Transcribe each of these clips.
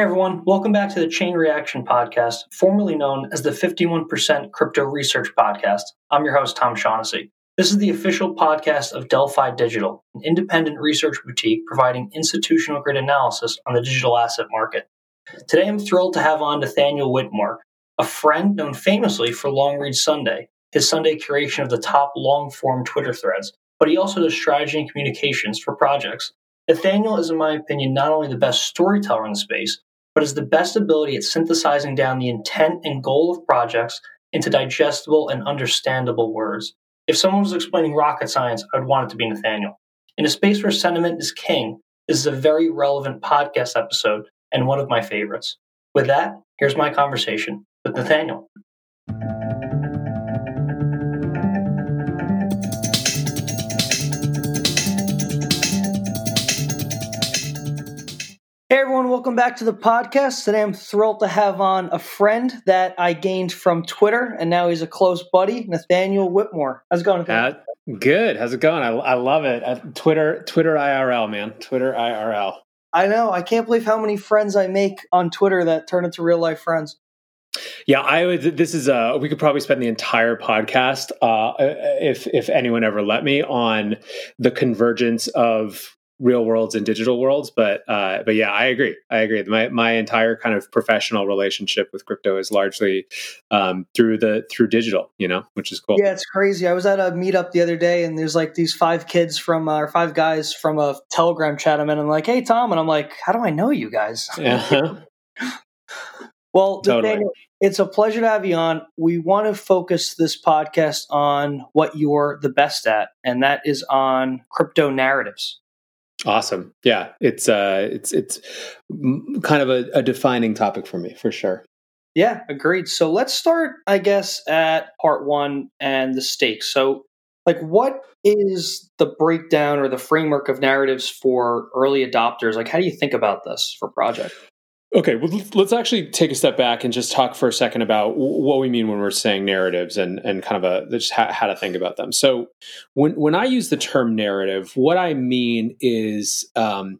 Hey everyone, welcome back to the Chain Reaction Podcast, formerly known as the 51% Crypto Research Podcast. I'm your host, Tom Shaughnessy. This is the official podcast of Delphi Digital, an independent research boutique providing institutional grade analysis on the digital asset market. Today I'm thrilled to have on Nathaniel Whittemore, a friend known famously for Long Read Sunday, his Sunday curation of the top long form Twitter threads, but he also does strategy and communications for projects Nathaniel is, in my opinion, not only the best storyteller in the space, but is the best ability at synthesizing down the intent and goal of projects into digestible and understandable words. If someone was explaining rocket science, I would want it to be Nathaniel. In a space where sentiment is king, this is a very relevant podcast episode and one of my favorites. With that, here's my conversation with Nathaniel. Hey everyone, welcome back to the podcast. Today I'm thrilled to have on a friend that I gained from Twitter, and now he's a close buddy, Nathaniel Whittemore. How's it going? Uh, good. How's it going? I, I love it. Uh, Twitter, Twitter IRL, man. Twitter IRL. I know. I can't believe how many friends I make on Twitter that turn into real life friends. Yeah, I would. This is uh we could probably spend the entire podcast, uh, if if anyone ever let me, on the convergence of real worlds and digital worlds but uh, but yeah i agree. I agree. My my entire kind of professional relationship with crypto is largely um, through the through digital you know which is cool. Yeah it's crazy. I was at a meetup the other day and there's like these five kids from uh, or five guys from a telegram chat i'm in and i'm like hey tom and i'm like how do i know you guys? Well totally. it's a pleasure to have you on. We want to focus this podcast on what you're the best at and that is on crypto narratives Awesome. Yeah, it's uh it's it's kind of a, a defining topic for me for sure. Yeah, agreed. So let's start, I guess, at part one and the stakes. So, like, what is the breakdown or the framework of narratives for early adopters? Like, how do you think about this for project? Okay, well, let's actually take a step back and just talk for a second about what we mean when we're saying narratives and, and kind of a just how, how to think about them. So, when when I use the term narrative, what I mean is um,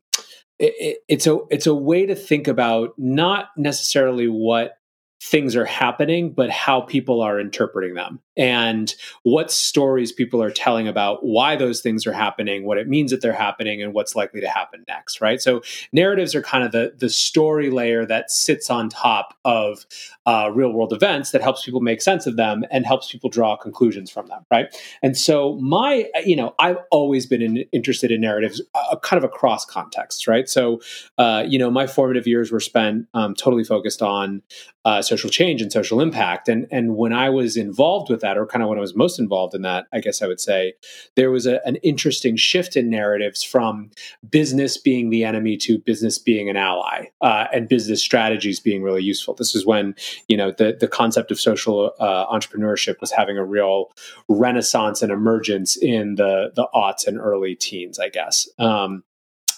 it, it's a it's a way to think about not necessarily what things are happening, but how people are interpreting them and what stories people are telling about why those things are happening, what it means that they're happening, and what's likely to happen next, right? So narratives are kind of the, the story layer that sits on top of uh, real world events that helps people make sense of them and helps people draw conclusions from them, right? And so my, you know, I've always been in, interested in narratives uh, kind of across contexts, right? So, uh, you know, my formative years were spent um, totally focused on uh, social change and social impact. And and when I was involved with that, or kind of when I was most involved in that, I guess I would say there was a, an interesting shift in narratives from business being the enemy to business being an ally, uh, and business strategies being really useful. This is when you know the the concept of social uh, entrepreneurship was having a real renaissance and emergence in the the aughts and early teens, I guess. Um,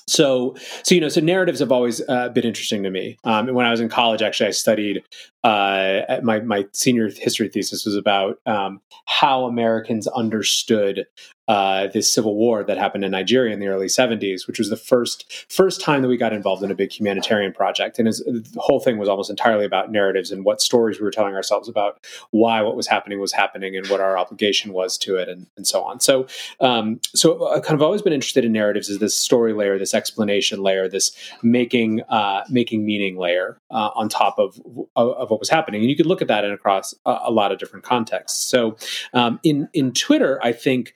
so so you know so narratives have always uh, been interesting to me. Um, and when i was in college actually i studied uh, my, my senior history thesis was about um, how americans understood uh, this civil war that happened in Nigeria in the early 70s, which was the first first time that we got involved in a big humanitarian project. And the whole thing was almost entirely about narratives and what stories we were telling ourselves about why what was happening was happening and what our obligation was to it, and, and so on. So, um, so I've kind of always been interested in narratives as this story layer, this explanation layer, this making uh, making meaning layer uh, on top of, of, of what was happening. And you could look at that in across a, a lot of different contexts. So, um, in in Twitter, I think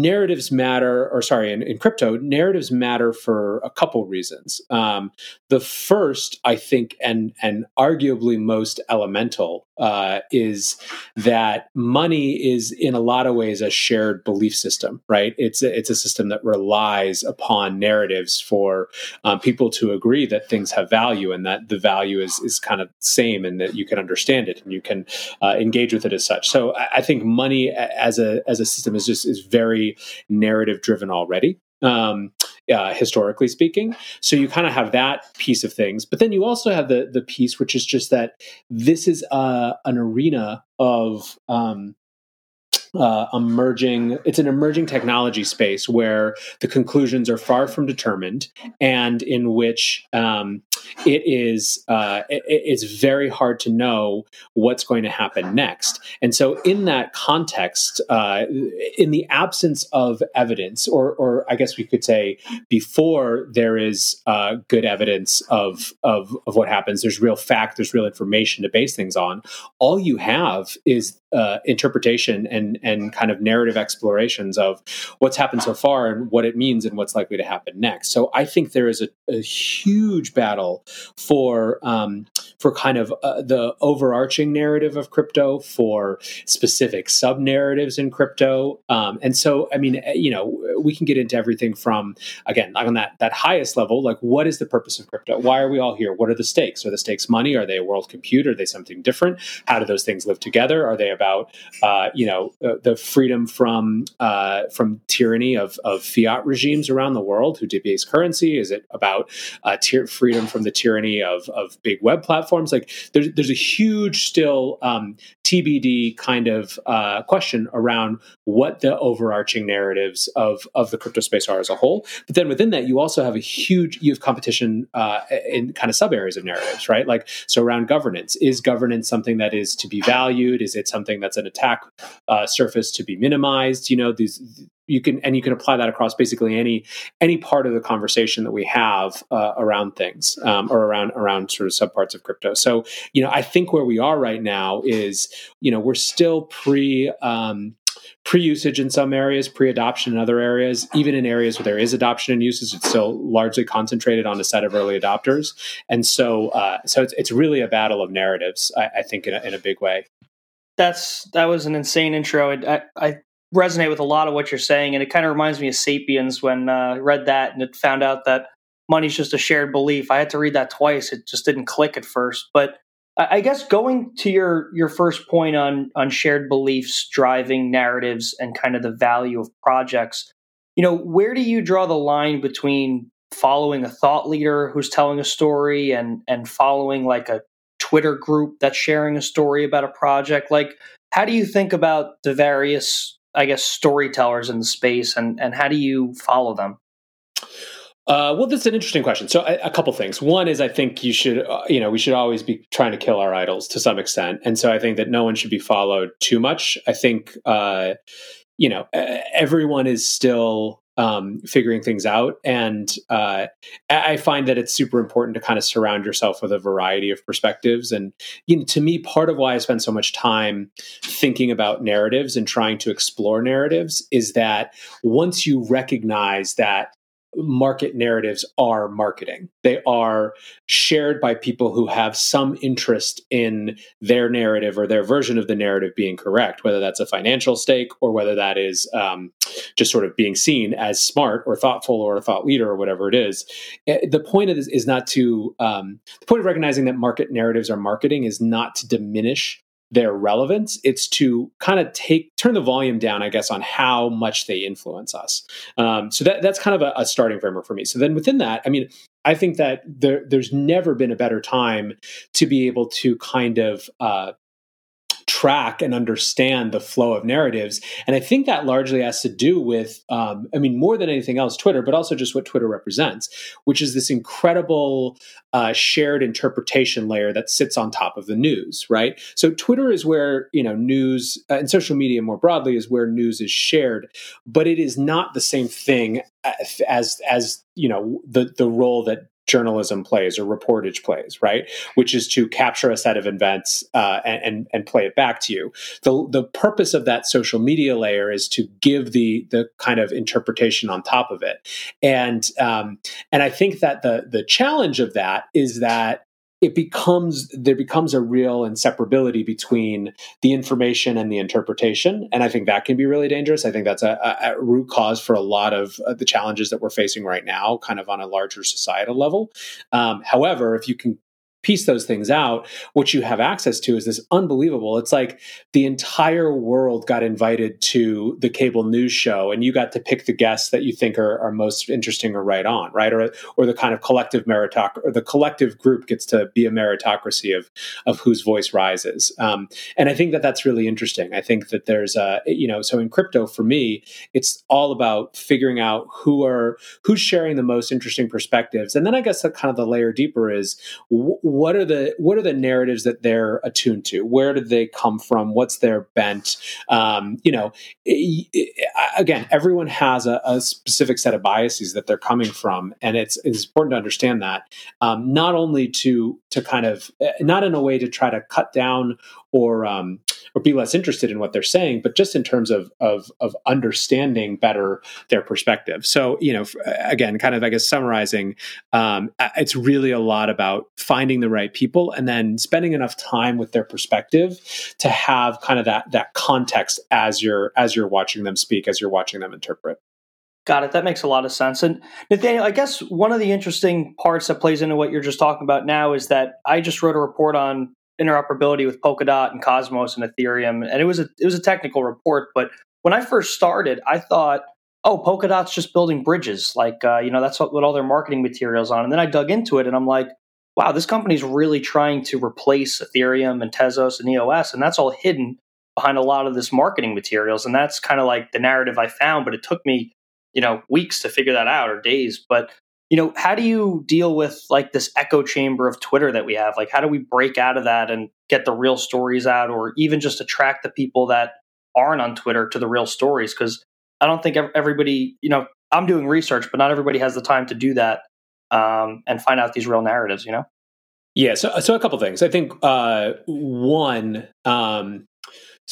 narratives matter, or sorry, in, in, crypto, narratives matter for a couple reasons. Um, the first, I think, and and arguably most elemental, uh, is that money is in a lot of ways a shared belief system. Right? It's a, it's a system that relies upon narratives for um, people to agree that things have value and that the value is is kind of same and that you can understand it and you can uh, engage with it as such. So I, I think money as a as a system is just is very narrative driven already. Um, uh, historically speaking. So you kind of have that piece of things, but then you also have the the piece which is just that this is uh, an arena of um, uh, emerging it's an emerging technology space where the conclusions are far from determined and in which um, it is uh, it, it's very hard to know what's going to happen next. And so, in that context, uh, in the absence of evidence, or or I guess we could say before there is uh, good evidence of, of of what happens, there's real fact, there's real information to base things on. All you have is uh, interpretation and and kind of narrative explorations of what's happened so far and what it means and what's likely to happen next. So I think there is a, a huge battle for um, for kind of uh, the overarching narrative of crypto, for specific sub narratives in crypto, um, and so I mean, you know, we can get into everything from again like on that that highest level, like what is the purpose of crypto? Why are we all here? What are the stakes? Are the stakes money? Are they a world compute? Are they something different? How do those things live together? Are they about uh, you know uh, the freedom from uh, from tyranny of, of fiat regimes around the world who debase currency? Is it about uh, freedom from the tyranny of, of big web platforms? Like there's there's a huge still um, TBD kind of uh, question around what the overarching narratives of of the crypto space are as a whole. But then within that, you also have a huge you have competition uh, in kind of sub areas of narratives, right? Like so around governance, is governance something that is to be valued? Is it something that's an attack uh, surface to be minimized? You know these you can and you can apply that across basically any any part of the conversation that we have uh, around things um, or around around sort of subparts of crypto. So you know, I think where we are right now is you know we're still pre. Um, pre-usage in some areas pre-adoption in other areas even in areas where there is adoption and usage it's still largely concentrated on a set of early adopters and so uh, so it's, it's really a battle of narratives i, I think in a, in a big way that's that was an insane intro I, I resonate with a lot of what you're saying, and it kind of reminds me of *Sapiens* when uh, I read that and it found out that money's just a shared belief. I had to read that twice; it just didn't click at first. But I guess going to your your first point on on shared beliefs driving narratives and kind of the value of projects, you know, where do you draw the line between following a thought leader who's telling a story and and following like a Twitter group that's sharing a story about a project? Like, how do you think about the various I guess, storytellers in the space, and and how do you follow them? Uh, well, that's an interesting question. So, a, couple things. One is, I think you should, uh, you know, we should always be trying to kill our idols to some extent, and so I think that no one should be followed too much. I think, uh, you know, everyone is still um, figuring things out. And uh, I find that it's super important to kind of surround yourself with a variety of perspectives. And you know, to me, part of why I spend so much time thinking about narratives and trying to explore narratives is that once you recognize that market narratives are marketing. They are shared by people who have some interest in their narrative or their version of the narrative being correct, whether that's a financial stake or whether that is um, just sort of being seen as smart or thoughtful or a thought leader or whatever it is. Eh, the point of this is not to, um, the point of recognizing that market narratives are marketing is not to diminish their relevance. It's to kind of take turn the volume down, I guess, on how much they influence us. Um, so that that's kind of a, a, starting framework for me. So then within that, I mean, I think that there, there's never been a better time to be able to kind of uh, track and understand the flow of narratives. And I think that largely has to do with, um, I mean, more than anything else, Twitter, but also just what Twitter represents, which is this incredible uh, shared interpretation layer that sits on top of the news, right? So Twitter is where, you know, news uh, and social media more broadly is where news is shared, but it is not the same thing as, as, you know, the, the role that journalism plays or reportage plays, right? Which is to capture a set of events uh, and, and play it back to you. The the purpose of that social media layer is to give the the kind of interpretation on top of it, and um, and I think that the the challenge of that is that it becomes there becomes a real inseparability between the information and the interpretation and i think that can be really dangerous. I think that's a, a root cause for a lot of uh, the challenges that we're facing right now kind of on a larger societal level. Um, however if you can piece those things out, what you have access to is this unbelievable. It's like the entire world got invited to the cable news show, and you got to pick the guests that you think are, are most interesting or right on, right? Or or the kind of collective meritocracy, or the collective group gets to be a meritocracy of of whose voice rises. Um, and I think that that's really interesting. I think that there's a you know so in crypto for me, it's all about figuring out who are who's sharing the most interesting perspectives, and then I guess the kind of the layer deeper is what are the what are the narratives that they're attuned to? Where did they come from? What's their bent? Um, you know, again, everyone has a, a, specific set of biases that they're coming from, and it's it's important to understand that um, not only to to kind of eh, not in a way to try to cut down or um, or be less interested in what they're saying, but just in terms of of, of understanding better their perspective. So you know, again, kind of I guess summarizing, um, it's really a lot about finding the right people and then spending enough time with their perspective to have kind of that that context as you're as you're watching them speak, as you're watching them interpret. Got it. That makes a lot of sense. And Nathaniel, I guess one of the interesting parts that plays into what you're just talking about now is that I just wrote a report on interoperability with Polkadot and Cosmos and Ethereum, and it was a it was a technical report. But when I first started, I thought, oh, Polkadot's just building bridges, like uh, you know that's what, what all their marketing materials on. And then I dug into it, and I'm like, wow, this company's really trying to replace Ethereum and Tezos and EOS, and that's all hidden behind a lot of this marketing materials. And that's kind of like the narrative I found, but it took me you know weeks to figure that out or days. But you know, how do you deal with like this echo chamber of Twitter that we have? Like, how do we break out of that and get the real stories out, or even just attract the people that aren't on Twitter to the real stories? Because I don't think everybody, you know, I'm doing research, but not everybody has the time to do that um, and find out these real narratives. You know. Yeah, so so a couple things. I think uh, one, um,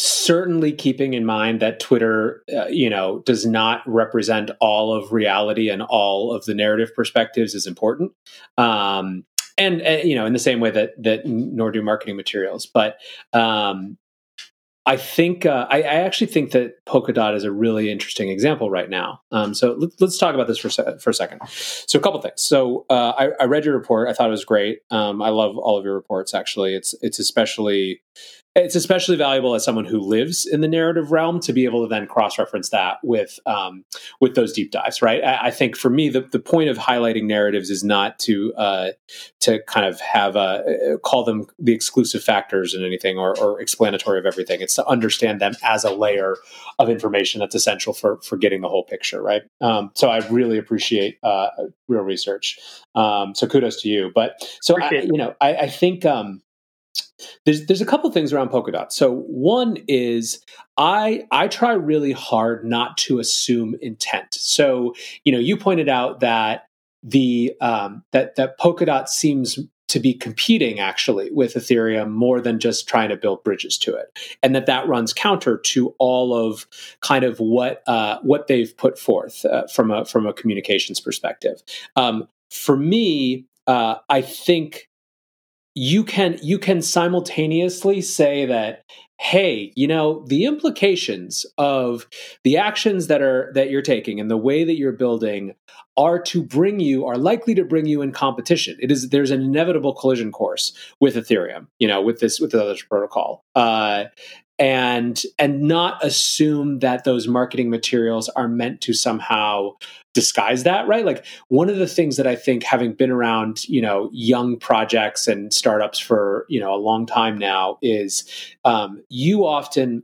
certainly keeping in mind that Twitter, uh, you know, does not represent all of reality and all of the narrative perspectives is important. Um, and uh, you know, in the same way that that nor do marketing materials, but um, I think uh, I, I, actually think that Polkadot is a really interesting example right now. Um, so let, us talk about this for for a second. So a couple things. So uh, I, I, read your report. I thought it was great. Um, I love all of your reports. Actually, it's it's especially it's especially valuable as someone who lives in the narrative realm to be able to then cross-reference that with um, with those deep dives right? I, I, think for me the, the point of highlighting narratives is not to uh, to kind of have a, call them the exclusive factors in anything or, or, explanatory of everything. It's to understand them as a layer of information that's essential for for getting the whole picture right? Um, so i really appreciate uh, real research. Um, so kudos to you. But so I, you know I, I think um, there's there's a couple things around Polkadot. So one is I I try really hard not to assume intent. So you know you pointed out that the um, that that Polkadot seems to be competing actually with Ethereum more than just trying to build bridges to it, and that that runs counter to all of kind of what uh, what they've put forth uh, from a from a communications perspective. Um, for me, uh, I think you can you can simultaneously say that hey you know the implications of the actions that are that you're taking and the way that you're building are to bring you are likely to bring you in competition. It is there's an inevitable collision course with ethereum you know with this with the other protocol. Uh, and and not assume that those marketing materials are meant to somehow disguise that right? Like one of the things that i think having been around you know young projects and startups for you know a long time now is um, you often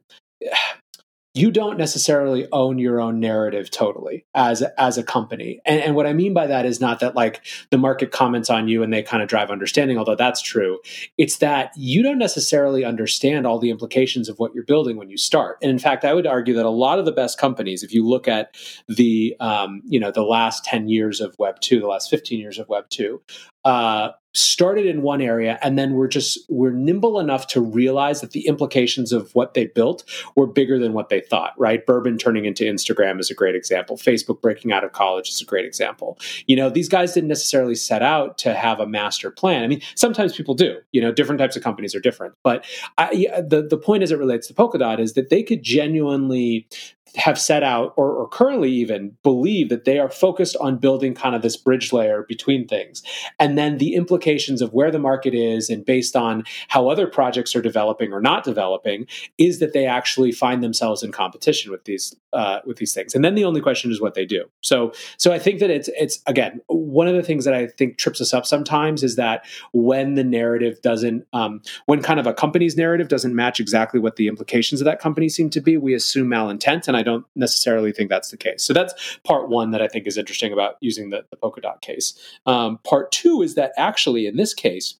you don't necessarily own your own narrative totally as as a company. And, and, what i mean by that is not that like the market comments on you and they kind of drive understanding although that's true. It's that you don't necessarily understand all the implications of what you're building when you start. And in fact i would argue that a lot of the best companies if you look at the um, you know the last 10 years of web 2 the last 15 years of web 2 uh, started in one area and then we're just we're nimble enough to realize that the implications of what they built were bigger than what they thought right? Burbn turning into instagram is a great example. Facebook breaking out of college is a great example. You know these guys didn't necessarily set out to have a master plan. I mean sometimes people do. You know different types of companies are different. But I, the, the point as it relates to polkadot is that they could genuinely have set out or, or, currently even believe that they are focused on building kind of this bridge layer between things. And then the implications of where the market is and based on how other projects are developing or not developing is that they actually find themselves in competition with these uh, with these things. And then the only question is what they do. So so i think that it's it's again one of the things that i think trips us up sometimes is that when the narrative doesn't um, when kind of a company's narrative doesn't match exactly what the implications of that company seem to be we assume malintent. And i don't necessarily think that's the case so that's part one that i think is interesting about using the, the polkadot case um, part two is that actually in this case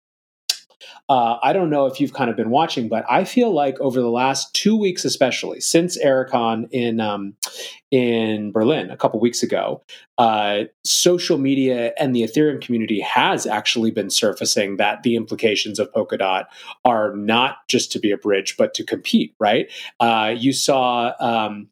uh, I don't know if you've kind of been watching, but I feel like over the last two weeks, especially since AraCon in um, in Berlin a couple weeks ago, uh, social media and the Ethereum community has actually been surfacing that the implications of Polkadot are not just to be a bridge, but to compete. Right? Uh, you saw. Um,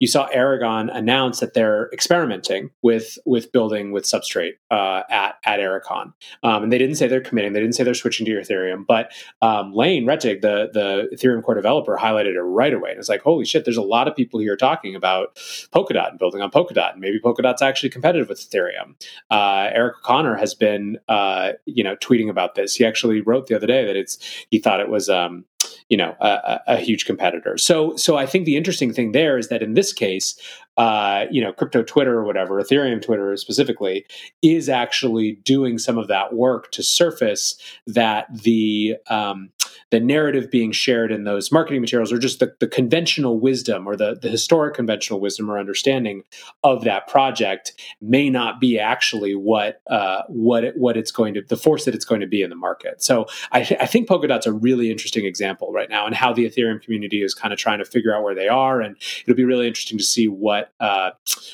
you saw Aragon announce that they're experimenting with with building with Substrate uh, at at AraCon, um, and they didn't say they're committing. They didn't say they're switching to Ethereum. But um, Lane Rettig, the the Ethereum core developer, highlighted it right away, and it's like, holy shit! There's a lot of people here talking about Polkadot and building on Polkadot, and maybe Polkadot's actually competitive with Ethereum. Uh, Eric Conner has been, uh, you know, tweeting about this. He actually wrote the other day that it's he thought it was um, you know a, a, huge competitor. So so I think the interesting thing there is that in this case, uh, you know, crypto Twitter or whatever, Ethereum Twitter specifically, is actually doing some of that work to surface that the um, the narrative being shared in those marketing materials or just the, the conventional wisdom or the, the historic conventional wisdom or understanding of that project may not be actually what uh, what it, what it's going to the force that it's going to be in the market. So I, I think Polkadot's a really interesting example right now and how the Ethereum community is kind of trying to figure out where they are and it'll be really interesting to see what uh,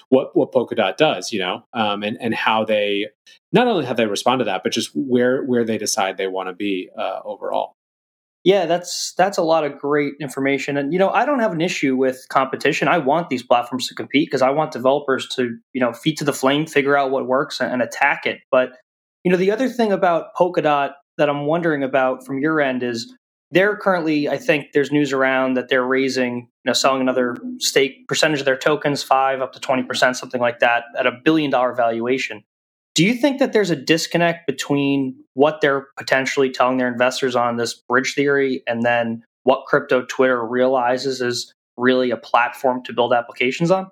what what Polkadot does, you know, um, and and how they not only how they respond to that, but just where where they decide they want to be uh, overall. Yeah, that's that's a lot of great information, and you know, I don't have an issue with competition. I want these platforms to compete because I want developers to, you know, feet to the flame, figure out what works, and, and attack it. But you know, the other thing about Polkadot that I'm wondering about from your end is they're currently, I think, there's news around that they're raising, you know, selling another stake percentage of their tokens, five up to twenty percent, something like that, at a billion dollar valuation. Do you think that there's a disconnect between what they're potentially telling their investors on this bridge theory and then what crypto Twitter realizes is really a platform to build applications on?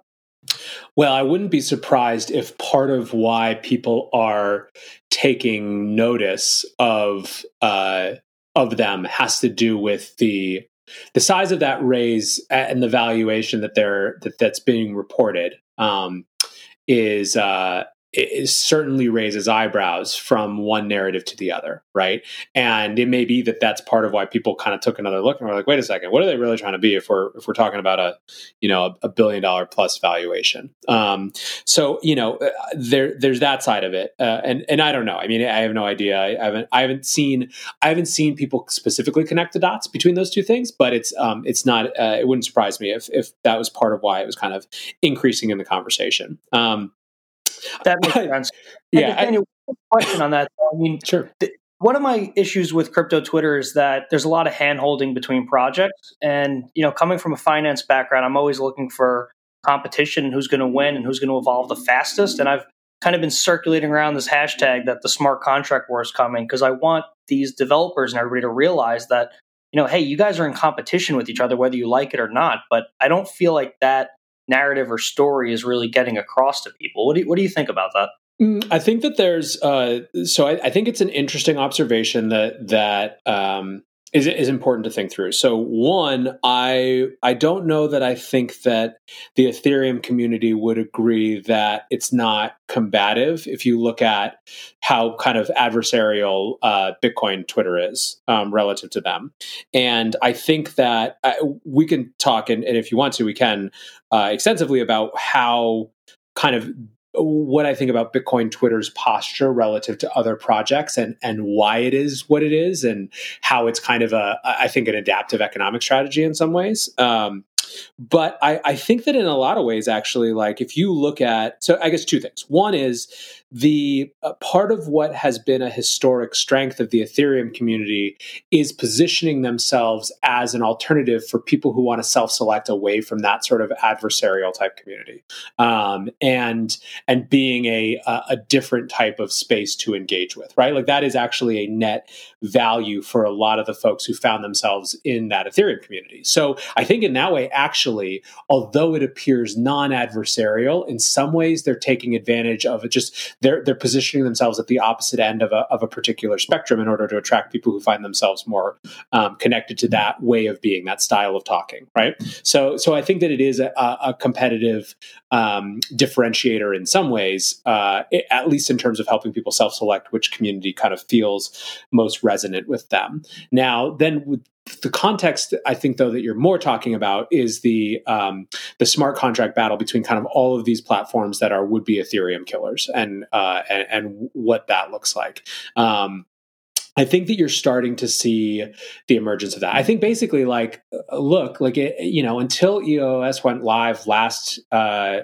Well, I wouldn't be surprised if part of why people are taking notice of uh, of them has to do with the the size of that raise and the valuation that they're that, that's being reported um, is uh, it certainly raises eyebrows from one narrative to the other, right? And it may be that that's part of why people kind of took another look and were like, "Wait a second, what are they really trying to be?" If we're if we're talking about a you know a, billion dollar plus valuation, um, so you know uh, there there's that side of it, uh, and and I don't know. I mean, I have no idea. I, haven't I haven't seen I haven't seen people specifically connect the dots between those two things, but it's um, it's not. Uh, it wouldn't surprise me if if that was part of why it was kind of increasing in the conversation. Um, that makes sense. yeah. I, question on that. I mean, sure. Th- one of my issues with crypto Twitter is that there's a lot of handholding between projects. And, you know, coming from a finance background, I'm always looking for competition and who's going to win and who's going to evolve the fastest. And I've kind of been circulating around this hashtag that the smart contract war is coming because I want these developers and everybody to realize that, you know, hey, you guys are in competition with each other, whether you like it or not. But I don't feel like that narrative or story is really getting across to people. What do you, what do you think about that? Mm, I think that there's uh, so I, I, think it's an interesting observation that that um, is is important to think through. So one, I I don't know that I think that the Ethereum community would agree that it's not combative. If you look at how kind of adversarial uh, Bitcoin Twitter is um, relative to them, and I think that uh, we can talk, and, and, if you want to, we can uh, extensively about how kind of what I think about Bitcoin Twitter's posture relative to other projects and and why it is what it is and how it's kind of a I think an adaptive economic strategy in some ways. Um, but I, I think that in a lot of ways, actually, like if you look at so I guess two things. One is the uh, part of what has been a historic strength of the Ethereum community is positioning themselves as an alternative for people who want to self-select away from that sort of adversarial type community, um, and and being a, a a different type of space to engage with, right? Like that is actually a net value for a lot of the folks who found themselves in that Ethereum community. So I think in that way, actually, although it appears non-adversarial, in some ways they're taking advantage of it. Just they're they're positioning themselves at the opposite end of a of a particular spectrum in order to attract people who find themselves more um, connected to that way of being, that style of talking, right? So so I think that it is a, a competitive um, differentiator in some ways, uh, at least in terms of helping people self-select which community kind of feels most resonant with them. Now, then with the context I think though that you're more talking about is the um, the smart contract battle between kind of all of these platforms that are would be Ethereum killers and, uh, and and, what that looks like. Um, I think that you're starting to see the emergence of that. I think basically, like, uh, look, like it, you know, until EOS went live last uh,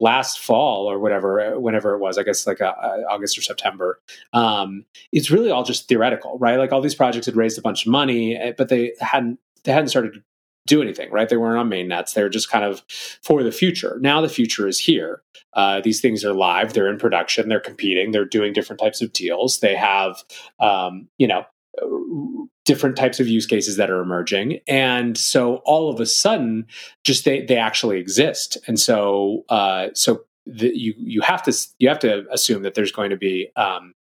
last fall or whatever, uh, whenever it was, I guess like uh, uh, August or September. Um, it's really all just theoretical, right? Like all these projects had raised a bunch of money, eh, but they hadn't they hadn't started do anything, right? They weren't on main nets. They were just kind of for the future. Now the future is here. Uh, these things are live. They're in production. They're competing. They're doing different types of deals. They have, um, you know, different types of use cases that are emerging and so all of a sudden just they they actually exist and so uh so the, you you have to you have to assume that there's going to be um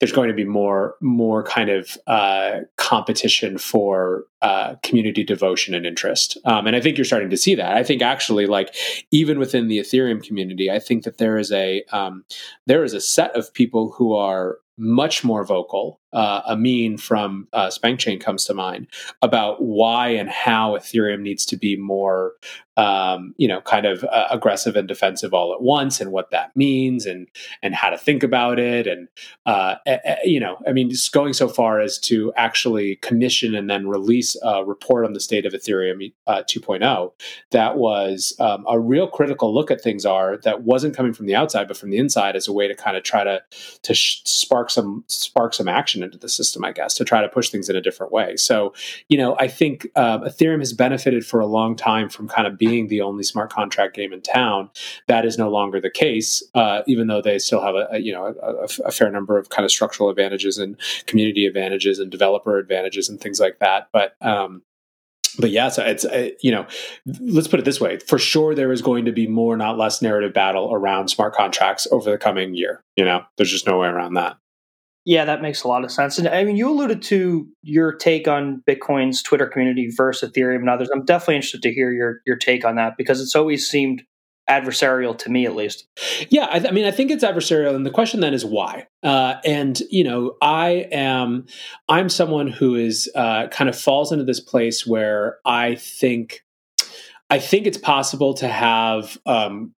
there's going to be more more kind of uh, competition for uh, community devotion and interest. Um, and I think you're starting to see that. I think actually, like even within the Ethereum community, I think that there is a um, there is a set of people who are much more vocal. Uh, Ameen from uh, Spankchain comes to mind about why and how Ethereum needs to be more, um, you know, kind of uh, aggressive and defensive all at once, and what that means, and and how to think about it, and uh, you know, I mean, just going so far as to actually commission and then release a report on the state of Ethereum uh, 2.0 that was um, a real critical look at things are that wasn't coming from the outside but from the inside as a way to kind of try to to sh- spark some spark some action into the system, I guess, to try to push things in a different way. So, you know, I think uh, Ethereum has benefited for a long time from kind of being the only smart contract game in town. That is no longer the case, uh, even though they still have a, a you know a, a, fair number of kind of structural advantages and community advantages and developer advantages and things like that. But um, but yeah, so it's uh, you know, let's put it this way: for sure, there is going to be more, not less, narrative battle around smart contracts over the coming year. You know, there's just no way around that. Yeah, that makes a lot of sense. And I mean, you alluded to your take on Bitcoin's Twitter community versus Ethereum and others. I'm definitely interested to hear your your take on that because it's always seemed adversarial to me at least yeah I, I, mean i think it's adversarial and the question then is why uh, and you know i am i'm someone who is uh, kind of falls into this place where i think i think it's possible to have um,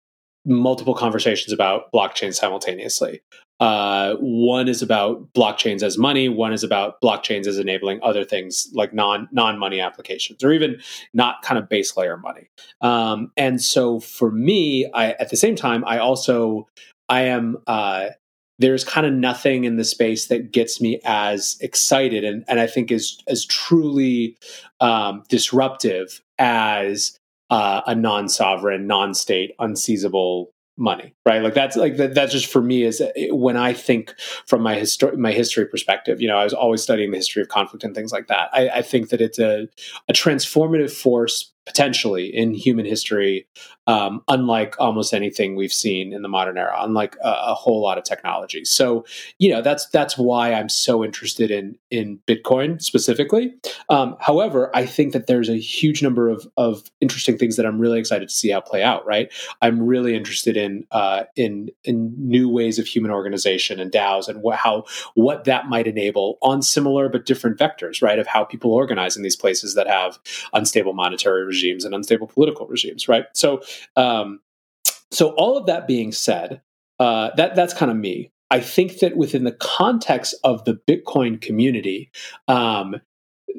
multiple conversations about blockchain simultaneously uh, one is about blockchains as money. One is about blockchains as enabling other things like non non money applications, or even not kind of base layer money. Um, and so for me, I at the same time, I also I am uh, there's kind of nothing in the space that gets me as excited and, and I think is as truly um, disruptive as uh, a non-sovereign, non-state, unseizable money right? Like that's like that, that's just for me is uh, when i think from my history my history perspective you know i was always studying the history of conflict and things like that. I, I think that it's a, a transformative force potentially in human history, um, unlike almost anything we've seen in the modern era, unlike a, a, whole lot of technology. So, you know, that's that's why I'm so interested in in Bitcoin specifically. Um, however, I think that there's a huge number of of interesting things that I'm really excited to see how play out. Right, I'm really interested in uh, in in new ways of human organization and DAOs and what, how what that might enable on similar but different vectors. Right, of how people organize in these places that have unstable monetary regimes and unstable political regimes, right? So, um, so all of that being said, uh, that that's kind of me. I think that within the context of the Bitcoin community, um,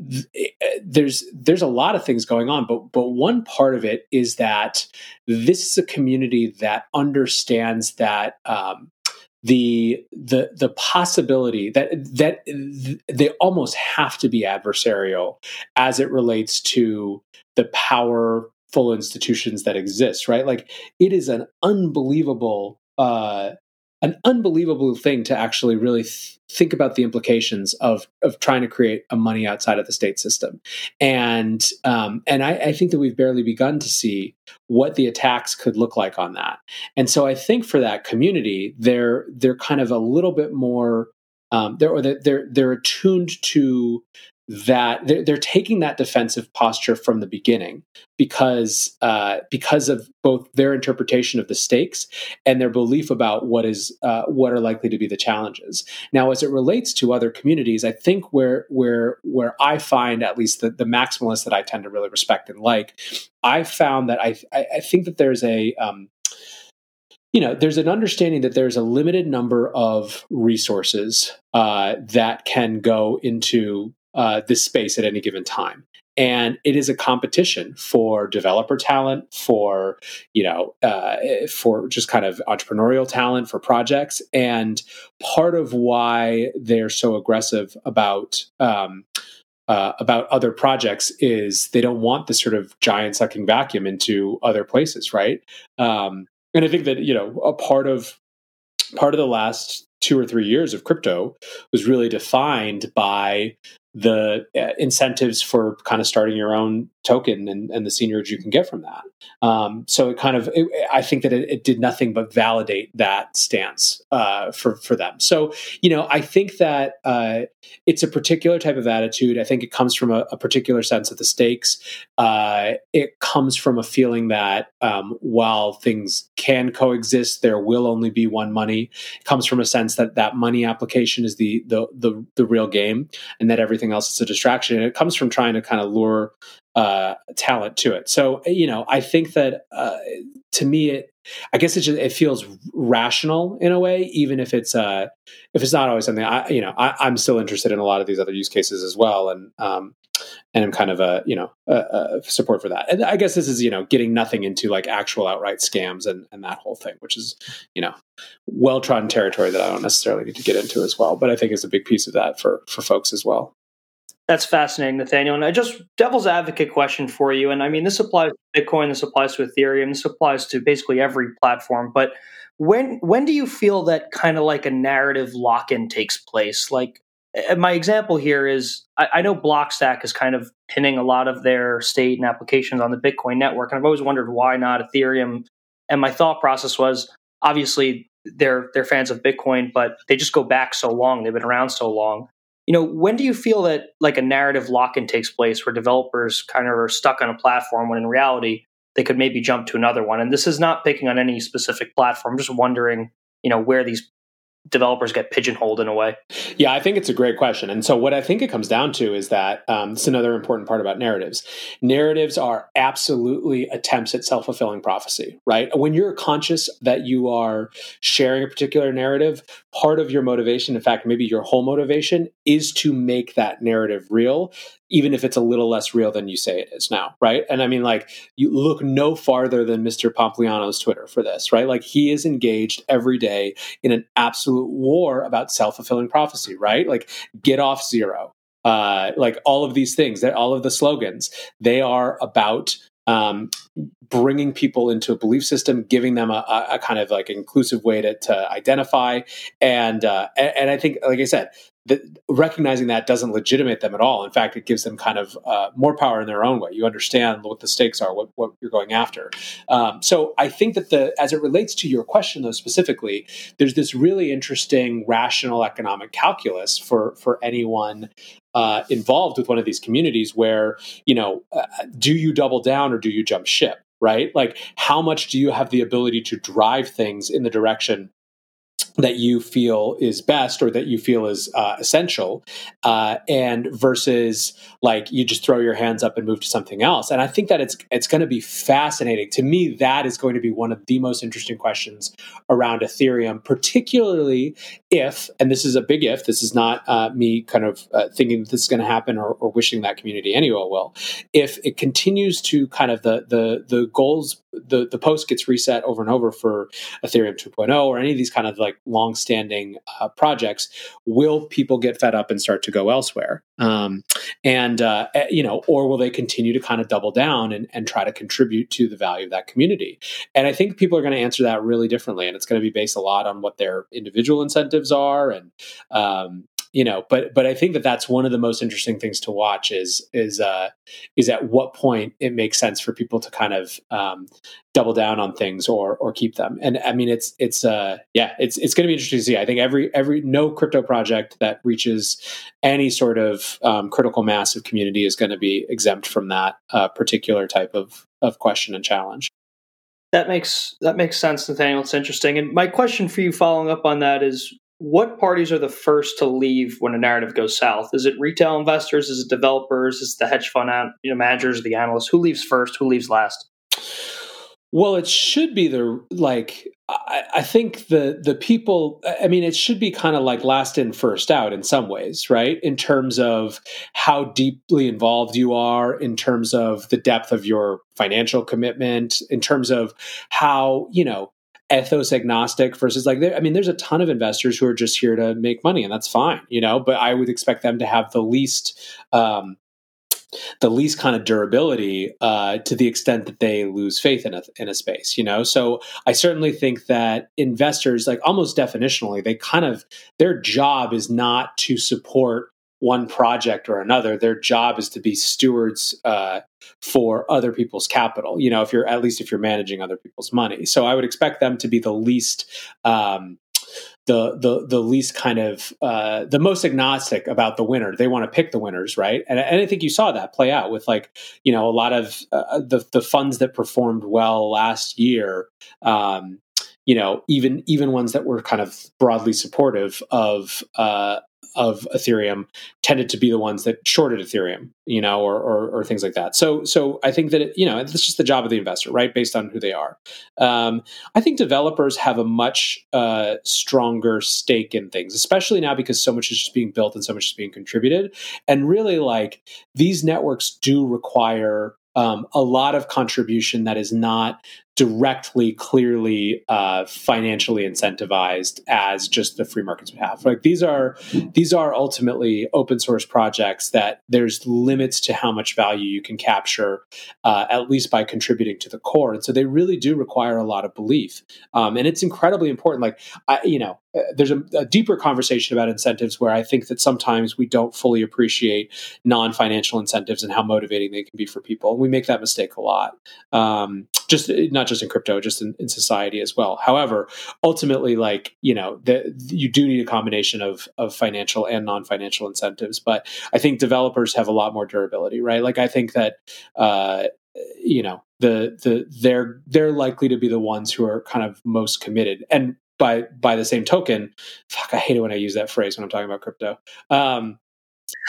th- there's there's a lot of things going on, but but one part of it is that this is a community that understands that um, the the the possibility that that they almost have to be adversarial as it relates to the powerful institutions that exist right like it is an unbelievable uh an unbelievable thing to actually really th- think about the implications of of trying to create a money outside of the state system, and um, and I, I, think that we've barely begun to see what the attacks could look like on that. And so I think for that community, they're they're kind of a little bit more um, they're, they're they're attuned to that they're, they're, taking that defensive posture from the beginning because uh, because of both their interpretation of the stakes and their belief about what is uh, what are likely to be the challenges. Now, as it relates to other communities, I think where where where I find at least the, the maximalists that I tend to really respect and like, I found that I I, think that there's a um, you know, there's an understanding that there's a limited number of resources uh, that can go into uh, this space at any given time. And it is a competition for developer talent for you know uh, for just kind of entrepreneurial talent for projects. And part of why they're so aggressive about um, uh, about other projects is they don't want this sort of giant sucking vacuum into other places right? Um, and i think that you know a part of part of the last two or three years of crypto was really defined by the uh, incentives for kind of starting your own token and, and the seigniorage you can get from that. Um, so it kind of, it, I think that it, it, did nothing but validate that stance uh, for for them. So you know, I think that uh, it's a particular type of attitude. I think it comes from a, a particular sense of the stakes. Uh, it comes from a feeling that um, while things can coexist, there will only be one money. It comes from a sense that that money application is the the the, the real game, and that everything else is a distraction. And it comes from trying to kind of lure uh, talent to it. So you know, I think that uh, to me, it I guess it just it feels rational in a way, even if it's uh, if it's not always something I you know I, am still interested in a lot of these other use cases as well, and um, and I'm kind of a you know a, a support for that. And I guess this is you know getting nothing into like actual outright scams and and that whole thing, which is you know well trodden territory that I don't necessarily need to get into as well. But I think is a big piece of that for for folks as well. That's fascinating, Nathaniel. And I just devil's advocate question for you. And I mean, this applies to Bitcoin, this applies to Ethereum, this applies to basically every platform. But when when do you feel that kind of like a narrative lock in takes place? Like eh, my example here is I, I, know Blockstack is kind of pinning a lot of their state and applications on the Bitcoin network, and I've always wondered why not Ethereum. And my thought process was obviously they're they're fans of Bitcoin, but they just go back so long; they've been around so long you know when do you feel that like a narrative lock-in takes place where developers kind of are stuck on a platform when in reality they could maybe jump to another one? And this is not picking on any specific platform. I'm just wondering you know where these developers get pigeonholed in a way? Yeah, I think it's a great question. And so, what I think it comes down to is that um, it's another important part about narratives. Narratives are absolutely attempts at self fulfilling prophecy, right? When you're conscious that you are sharing a particular narrative, part of your motivation, in fact, maybe your whole motivation, is to make that narrative real even if it's a little less real than you say it is now, right? And I mean, like, you look no farther than Mr. Pompliano's Twitter for this, right? Like, he is engaged every day in an absolute war about self fulfilling prophecy, right? Like, get off zero. Uh, like all of these things, that all of the slogans, they are about um, bringing people into a belief system, giving them a, a, kind of like inclusive way to, to identify, and, uh, and and I think, like I said, that recognizing that doesn't legitimate them at all. In fact, it gives them kind of uh, more power in their own way. You understand what the stakes are, what, what you're going after. Um, so I think that the as it relates to your question though specifically, there's this really interesting rational economic calculus for for anyone uh, involved with one of these communities where you know uh, do you double down or do you jump ship right like how much do you have the ability to drive things in the direction that you feel is best or that you feel is uh, essential uh, and versus like you just throw your hands up and move to something else. And i think that it's it's going to be fascinating. To me that is going to be one of the most interesting questions around ethereum particularly if and this is a big if this is not uh, me kind of uh, thinking that this is going to happen or, or wishing that community anyway will if it continues to kind of the the the goals the the post gets reset over and over for Ethereum 2.0 or any of these kind of like long standing uh, projects, will people get fed up and start to go elsewhere? Um, and uh, eh, you know, or will they continue to kind of double down and, and try to contribute to the value of that community? And I think people are going to answer that really differently, and it's going to be based a lot on what their individual incentives are and um, you know but but i think that that's one of the most interesting things to watch is is uh is at what point it makes sense for people to kind of um double down on things or or keep them and i mean it's it's uh yeah it's it's going to be interesting to see i think every every no crypto project that reaches any sort of um, critical mass of community is going to be exempt from that uh, particular type of of question and challenge that makes that makes sense, Nathaniel. It's interesting. And my question for you, following up on that, is what parties are the first to leave when a narrative goes south? Is it retail investors? Is it developers? Is it the hedge fund you know, managers, the analysts? Who leaves first? Who leaves last? Well, it should be the like. I, I think the the people. I mean, it should be kind of like last in, first out in some ways, right? In terms of how deeply involved you are, in terms of the depth of your financial commitment, in terms of how you know ethos agnostic versus like I mean there's a ton of investors who are just here to make money and that's fine you know but I would expect them to have the least um, the least kind of durability uh, to the extent that they lose faith in a, in a space you know? So i certainly think that investors like almost definitionally they kind of their job is not to support one project or another. Their job is to be stewards uh, for other people's capital. You know, if you're at least if you're managing other people's money. So I would expect them to be the least. Um, the the the least kind of uh, the most agnostic about the winner. They want to pick the winners, right? And, and I think you saw that play out with like you know a lot of uh, the the funds that performed well last year. Um, you know, even even ones that were kind of broadly supportive of uh, of Ethereum tended to be the ones that shorted Ethereum, you know, or, or, or things like that. So, so I think that it, you know, it's just the job of the investor, right, based on who they are. Um, I think developers have a much uh, stronger stake in things, especially now because so much is just being built and so much is being contributed. And really, like these networks do require um, a lot of contribution that is not directly, clearly uh, financially incentivized as just the free markets would have. Like these are these are ultimately open source projects that there's limits to how much value you can capture, uh, at least by contributing to the core. And so they really do require a lot of belief, um, and it's incredibly important. Like I, you know, uh, there's a, a, deeper conversation about incentives where I think that sometimes we don't fully appreciate non-financial incentives and how motivating they can be for people. And we make that mistake a lot. Um, just not just in crypto, just in, in, society as well. However, ultimately, like you know, the, you do need a combination of of financial and non-financial incentives. But I think developers have a lot more durability, right? Like I think that uh, you know the the they're they're likely to be the ones who are kind of most committed and by by the same token, fuck, I hate it when I use that phrase when I'm talking about crypto. Um,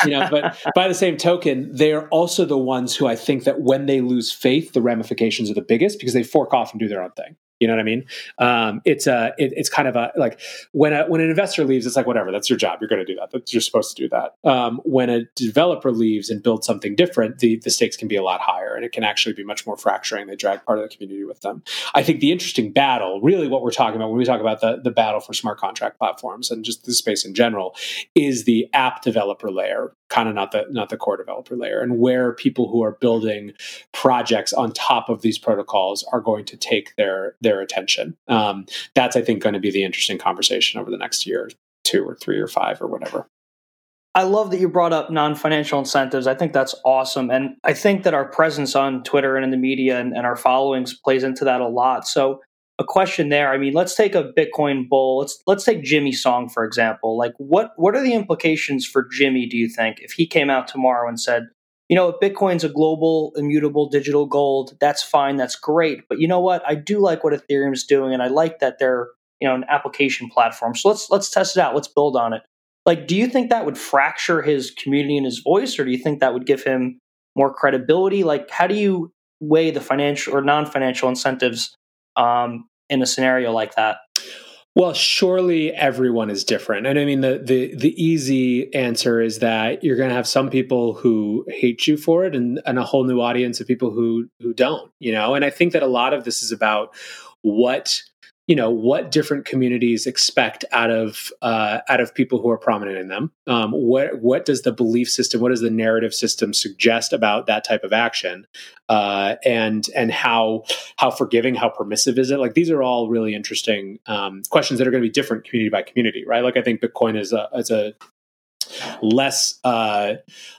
you know, but by the same token, they are also the ones who I think that when they lose faith, the ramifications are the biggest because they fork off and do their own thing. You know what I mean? Um, it's a it, it's kind of a like when a, when an investor leaves, it's like whatever. That's your job. You're going to do that. That's, you're supposed to do that. Um, when a developer leaves and builds something different, the the stakes can be a lot higher, and it can actually be much more fracturing. They drag part of the community with them. I think the interesting battle, really, what we're talking about when we talk about the the battle for smart contract platforms and just the space in general, is the app developer layer, kind of not the not the core developer layer, and where people who are building projects on top of these protocols are going to take their their attention. Um, that's, I think, going to be the interesting conversation over the next year, two or three or five or whatever. I love that you brought up non financial incentives. I think that's awesome. And I think that our presence on Twitter and in the media and, and, our followings plays into that a lot. So, a question there. I mean, let's take a Bitcoin bull. Let's let's take Jimmy Song for example. Like, what what are the implications for Jimmy? Do you think if he came out tomorrow and said, you know, if Bitcoin's a global, immutable digital gold, that's fine, that's great. But you know what? I do like what Ethereum's doing, and I like that they're you know an application platform. So let's let's test it out. Let's build on it. Like, do you think that would fracture his community and his voice, or do you think that would give him more credibility? Like, how do you weigh the financial or non-financial incentives um, in a scenario like that? Well, surely everyone is different. And I mean the the the easy answer is that you're going to have some people who hate you for it and, and a whole new audience of people who who don't, you know. And I think that a lot of this is about what you know what different communities expect out of uh, out of people who are prominent in them. Um, what what does the belief system, what does the narrative system suggest about that type of action, uh, and and how how forgiving, how permissive is it? Like these are all really interesting um, questions that are going to be different community by community, right? Like I think Bitcoin is a is a less uh,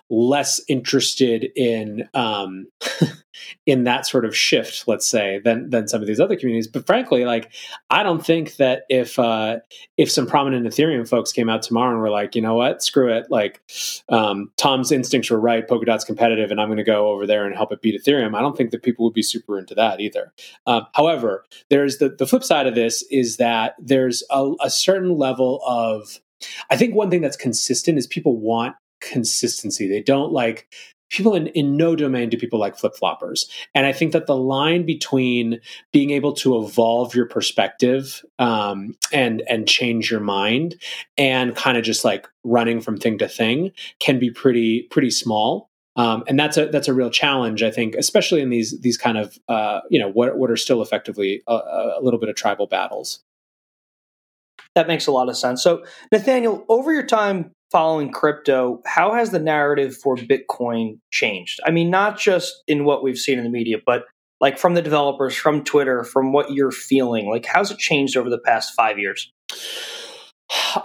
less interested in um, in that sort of shift, let's say, than than some of these other communities. But frankly, like I don't think that if uh, if some prominent Ethereum folks came out tomorrow and were like, you know what, screw it, like um, Tom's instincts were right, Polkadot's competitive, and I'm going to go over there and help it beat Ethereum. I don't think that people would be super into that either. Um, however, there's the the flip side of this is that there's a, a certain level of I think one thing that's consistent is people want consistency. They don't like people in, in no domain do people like flip floppers. And I think that the line between being able to evolve your perspective um, and and change your mind and kind of just like running from thing to thing can be pretty pretty small. Um, and that's a that's a real challenge, I think, especially in these these kind of uh, you know what what are still effectively a, a little bit of tribal battles. That makes a lot of sense. So, Nathaniel, over your time following crypto, how has the narrative for Bitcoin changed? I mean, not just in what we've seen in the media, but like from the developers, from Twitter, from what you're feeling. Like, how's it changed over the past five years?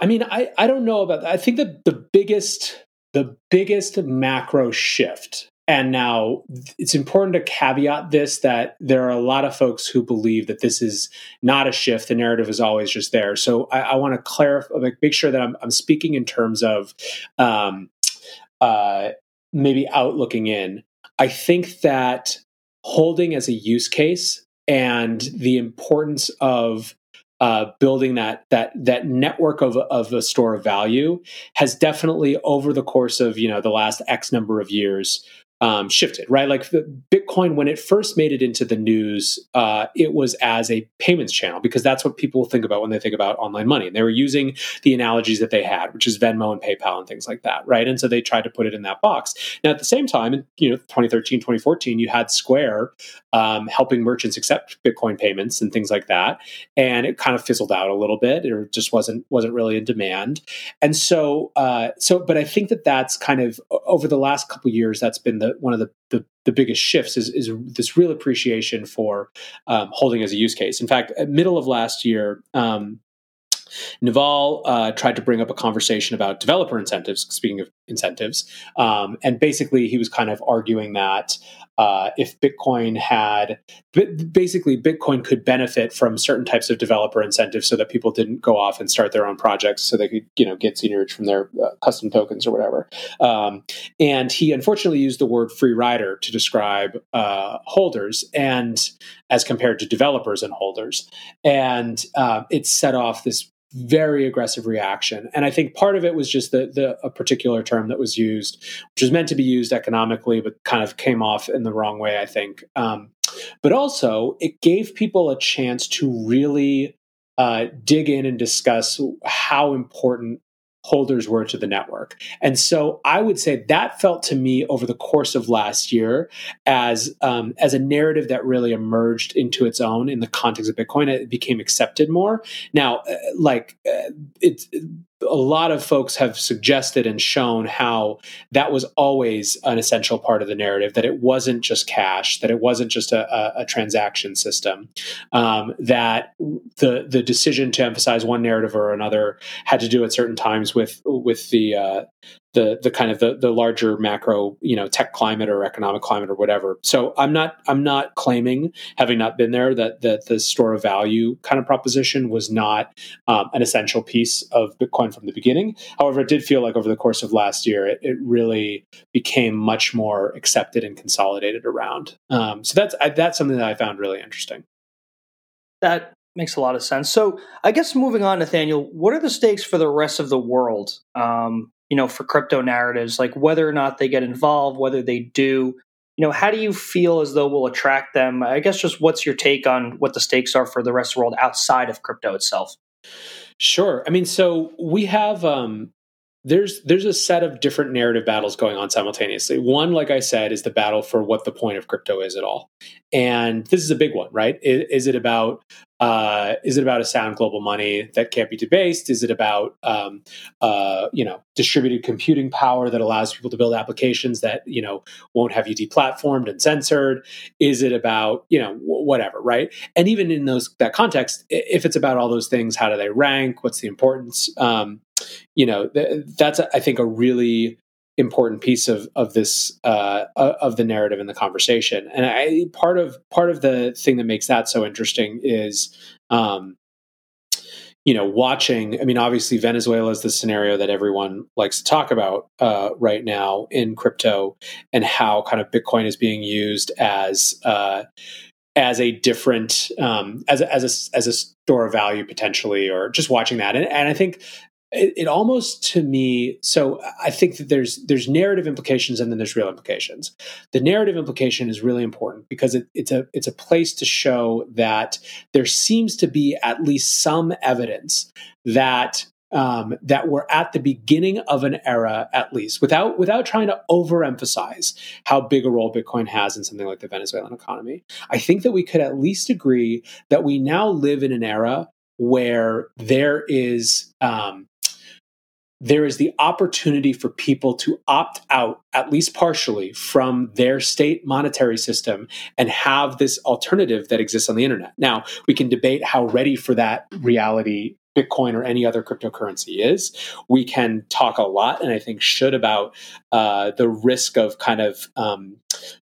I mean, I, I don't know about that. I think that the biggest the biggest macro shift and now it's important to caveat this that there are a lot of folks who believe that this is not a shift. The narrative is always just there. So I, I want to clarify, make sure that I'm, I'm speaking in terms of um, uh, maybe outlooking in. I think that holding as a use case and the importance of uh, building that that that network of of a store of value has definitely over the course of you know the last X number of years um, shifted, right? Like Bitcoin, when it first made it into the news, uh, it was as a payments channel because that's what people think about when they think about online money. And they were using the analogies that they had, which is Venmo and PayPal and things like that, right? And so they tried to put it in that box. Now, at the same time, in you know 2013, 2014, you had Square um, helping merchants accept Bitcoin payments and things like that, and it kind of fizzled out a little bit. It just wasn't wasn't really in demand. And so, uh, so, but I think that that's kind of over the last couple years, that's been the one of the, the, the biggest shifts is, is this real appreciation for um, holding as a use case. In fact, middle of last year, um, Naval uh, tried to bring up a conversation about developer incentives. Speaking of incentives, um, and basically he was kind of arguing that uh, if Bitcoin had basically Bitcoin could benefit from certain types of developer incentives, so that people didn't go off and start their own projects, so they could you know get seigniorage from their uh, custom tokens or whatever. Um, and he unfortunately used the word free rider to describe uh, holders and as compared to developers and holders, and uh, it set off this very aggressive reaction. And I think part of it was just the, the a particular term that was used, which was meant to be used economically, but kind of came off in the wrong way, I think. Um, but also, it gave people a chance to really uh, dig in and discuss how important holders were to the network. And so I would say that felt to me over the course of last year as um, as a narrative that really emerged into its own in the context of Bitcoin. It became accepted more. Now, uh, like uh, it's a lot of folks have suggested and shown how that was always an essential part of the narrative that it wasn't just cash that it wasn't just a, a, a transaction system um, that the the decision to emphasize one narrative or another had to do at certain times with with the uh, the the kind of the the larger macro you know tech climate or economic climate or whatever. So i'm not i'm not claiming having not been there that that the store of value kind of proposition was not um, an essential piece of bitcoin from the beginning. However it did feel like over the course of last year it, it really became much more accepted and consolidated around. Um, so that's I, that's something that i found really interesting. That makes a lot of sense. So i guess moving on nathaniel what are the stakes for the rest of the world? Um, you know, for crypto narratives, like whether or not they get involved, whether they do, you know, how do you feel as though we'll attract them? I guess just what's your take on what the stakes are for the rest of the world outside of crypto itself? Sure. I mean, so we have um, there's there's a set of different narrative battles going on simultaneously. One, like I said, is the battle for what the point of crypto is at all, and this is a big one, right? Is, is it about uh, is it about a sound global money that can't be debased? Is it about um, uh, you know distributed computing power that allows people to build applications that you know won't have you deplatformed and censored? Is it about you know whatever, right? And even in those that context, if it's about all those things, how do they rank? What's the importance? Um, you know, th- that's I think a really important piece of of this uh, of the narrative and the conversation. And I part of part of the thing that makes that so interesting is. Um, you know, watching, I mean, obviously, Venezuela is the scenario that everyone likes to talk about uh, right now in crypto and how kind of Bitcoin is being used as, uh, as a different um, as a, as a as a store of value potentially, or just watching that. And, and I think it, it, almost to me so i think that there's there's narrative implications and then there's real implications the narrative implication is really important because it, it's a it's a place to show that there seems to be at least some evidence that um, that we're at the beginning of an era, at least, without without trying to overemphasize how big a role Bitcoin has in something like the Venezuelan economy. I think that we could at least agree that we now live in an era where there is um, there is the opportunity for people to opt out, at least partially, from their state monetary system and have this alternative that exists on the internet. Now, we can debate how ready for that reality Bitcoin or any other cryptocurrency is. We can talk a lot, and I think should about uh, the risk of kind of um,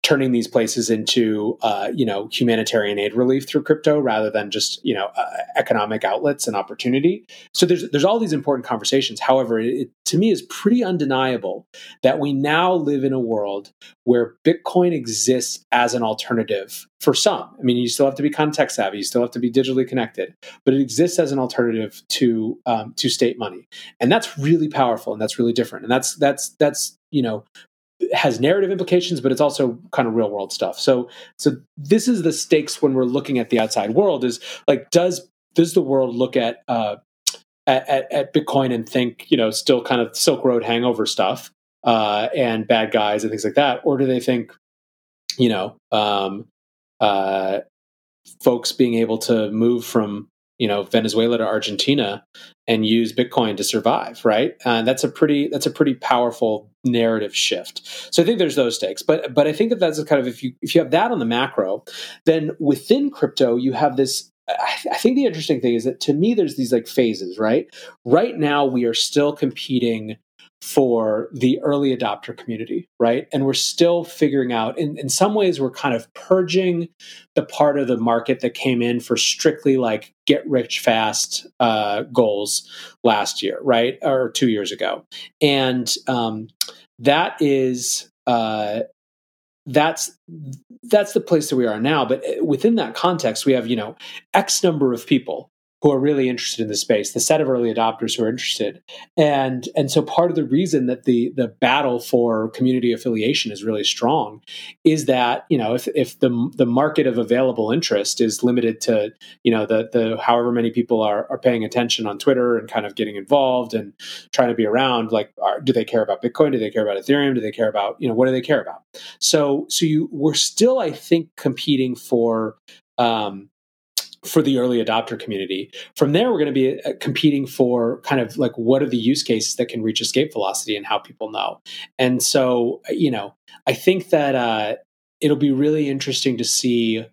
turning these places into uh, you know humanitarian aid relief through crypto rather than just you know uh, economic outlets and opportunity. So there's there's all these important conversations. However, it, to me is pretty undeniable that we now live in a world where Bitcoin exists as an alternative for some. I mean, you still have to be context savvy, you still have to be digitally connected, but it exists as an alternative to um, to state money, and that's really powerful and that's really different. And that's that's that's you know has narrative implications, but it's also kind of real world stuff. So, so this is the stakes when we're looking at the outside world. Is like, does does the world look at uh, at, at, Bitcoin and think, you know, still kind of Silk Road hangover stuff uh, and bad guys and things like that, or do they think, you know, um, uh, folks being able to move from you know Venezuela to Argentina and use Bitcoin to survive, right? And that's a pretty that's a pretty powerful narrative shift. So I think there's those stakes, but but I think that that's kind of if you if you have that on the macro, then within crypto you have this. I think the interesting thing is that to me there's these like phases, right? Right now we are still competing for the early adopter community, right? And we're still figuring out, in, in some ways, we're kind of purging the part of the market that came in for strictly like get rich fast uh, goals last year, right? Or two years ago. And um, that is, uh, that's that's the place that we are now but uh, within that context we have you know x number of people who are really interested in the space, the set of early adopters who are interested. And and so part of the reason that the the battle for community affiliation is really strong is that, you know, if if the the market of available interest is limited to, you know, the the however many people are are paying attention on Twitter and kind of getting involved and trying to be around, like are, do they care about Bitcoin? Do they care about Ethereum? Do they care about, you know, what do they care about? So so you we're still, I think, competing for um, for the early adopter community. From there, we're going to be uh, competing for kind of like what are the use cases that can reach escape velocity and how people know. And so, uh, you know, I think that uh, it'll be really interesting to see.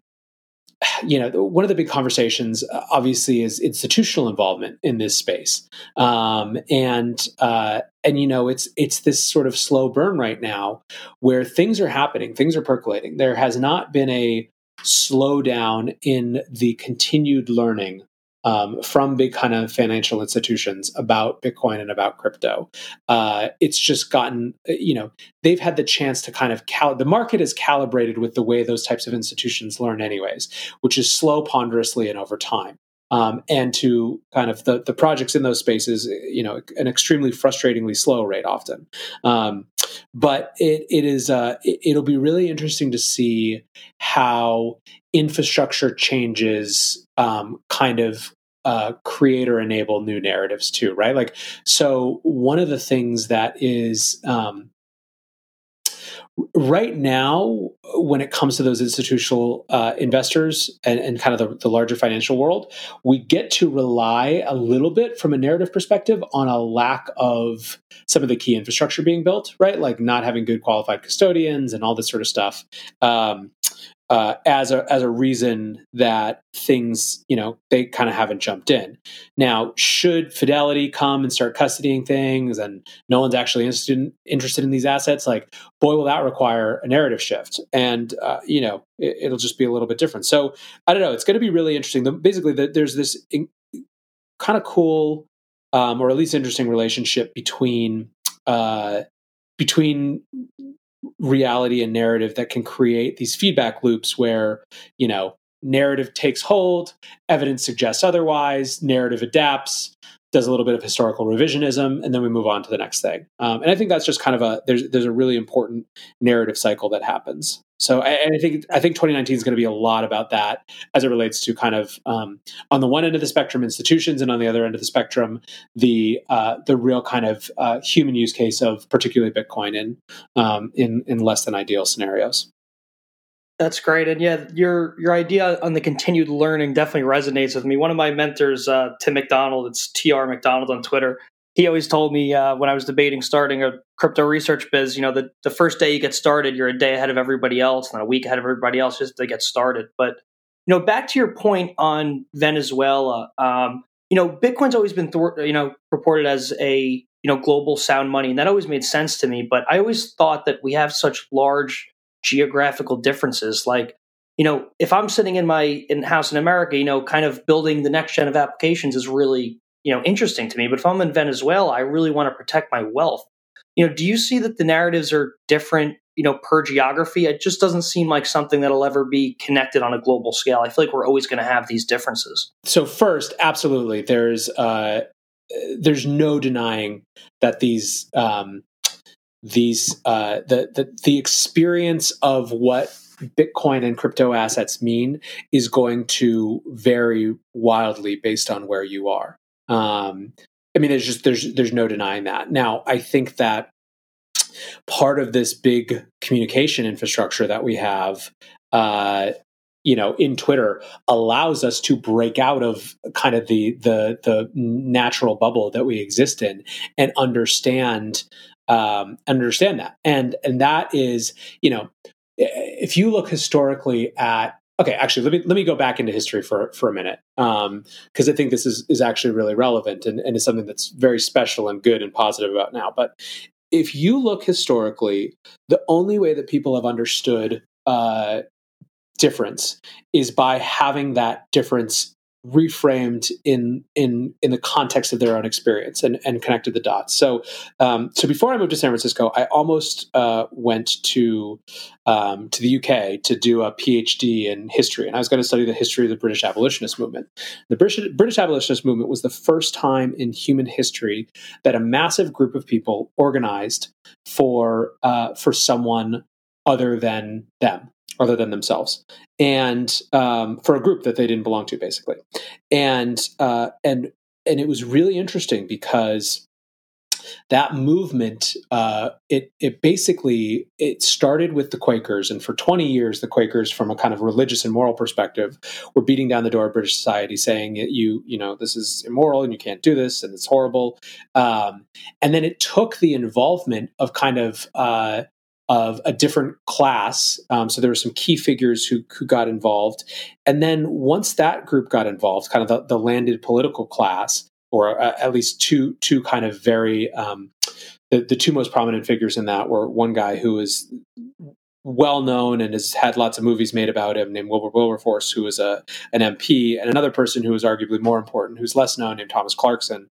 You know, one of the big conversations, uh, obviously, is institutional involvement in this space, um, and uh, and you know, it's it's this sort of slow burn right now, where things are happening, things are percolating. There has not been a slowdown in the continued learning um, from big kind of financial institutions about Bitcoin and about crypto. Uh, it's just gotten, uh, you know, they've had the chance to kind of cal- the market is calibrated with the way those types of institutions learn, anyways, which is slow, ponderously, and over time um, and to kind of the, the projects in those spaces, you know, an extremely frustratingly slow rate often. Um, but it, it is uh, it, will be really interesting to see how infrastructure changes um, kind of uh, create or enable new narratives too, right? Like, so one of the things that is um, right now, when it comes to those institutional uh, investors and, and, kind of the, the, larger financial world, we get to rely a little bit from a narrative perspective on a lack of some of the key infrastructure being built, right? Like not having good qualified custodians and all this sort of stuff. Um, uh, as a as a reason that things you know they kind of haven't jumped in. Now, should Fidelity come and start custodying things, and no one's actually interested in, interested in these assets, like boy, will that require a narrative shift, and uh, you know it, will just be a little bit different. So I don't know. It's going to be really interesting. The, basically, the, there's this in, kind of cool, um, or at least interesting relationship between uh, between reality and narrative that can create these feedback loops where you know narrative takes hold evidence suggests otherwise narrative adapts does a little bit of historical revisionism and then we move on to the next thing um, and i think that's just kind of a there's there's a really important narrative cycle that happens so and I think I think 2019 is going to be a lot about that as it relates to kind of um, on the one end of the spectrum institutions and on the other end of the spectrum the uh, the real kind of uh, human use case of particularly Bitcoin in um, in in less than ideal scenarios. That's great, and yeah, your your idea on the continued learning definitely resonates with me. One of my mentors, uh, Tim McDonald, it's Tr McDonald on Twitter he always told me uh, when I was debating starting a crypto research biz, you know, the, the first day you get started, you're a day ahead of everybody else and a week ahead of everybody else just to get started. But, you know, back to your point on Venezuela, um, you know, Bitcoin's always been, th- you know, reported as a, you know, global sound money. And that always made sense to me. But I always thought that we have such large geographical differences. Like, you know, if I'm sitting in my in house in America, you know, kind of building the next gen of applications is really you know interesting to me. But if i'm in venezuela i really want to protect my wealth. You know do you see that the narratives are different you know per geography? It just doesn't seem like something that'll ever be connected on a global scale. I feel like we're always going to have these differences. So first absolutely there's uh there's no denying that these um these uh the the, the experience of what Bitcoin and crypto assets mean is going to vary wildly based on where you are. Um, I mean, there's just there's there's no denying that. Now, I think that part of this big communication infrastructure that we have, uh, you know, in Twitter allows us to break out of kind of the the the natural bubble that we exist in and understand um, understand that. And and that is, you know, if you look historically at okay actually let me let me go back into history for for a minute because um, i think this is is actually really relevant and, and is something that's very special and good and positive about now but if you look historically the only way that people have understood uh, difference is by having that difference reframed in in in the context of their own experience and and connected the dots. So um, so before I moved to San Francisco, I almost uh, went to um, to the UK to do a PhD in history, and I was going to study the history of the British abolitionist movement. The British British abolitionist movement was the first time in human history that a massive group of people organized for uh, for someone other than them other than themselves, and um, for a group that they didn't belong to, basically. And uh, and and it was really interesting because that movement uh, it it basically it started with the Quakers, and for 20 years, the Quakers, from a kind of religious and moral perspective, were beating down the door of British society, saying you you know this is immoral and you can't do this and it's horrible. Um, and then it took the involvement of kind of uh, of a different class. Um, so there were some key figures who, who got involved. And then once that group got involved, kind of the, the landed political class, or uh, at least two two kind of very um, the, the two most prominent figures in that were one guy who was well known and has had lots of movies made about him, named Wilbur Wilberforce, who was a an MP, and another person who was arguably more important, who's less known, named Thomas Clarkson.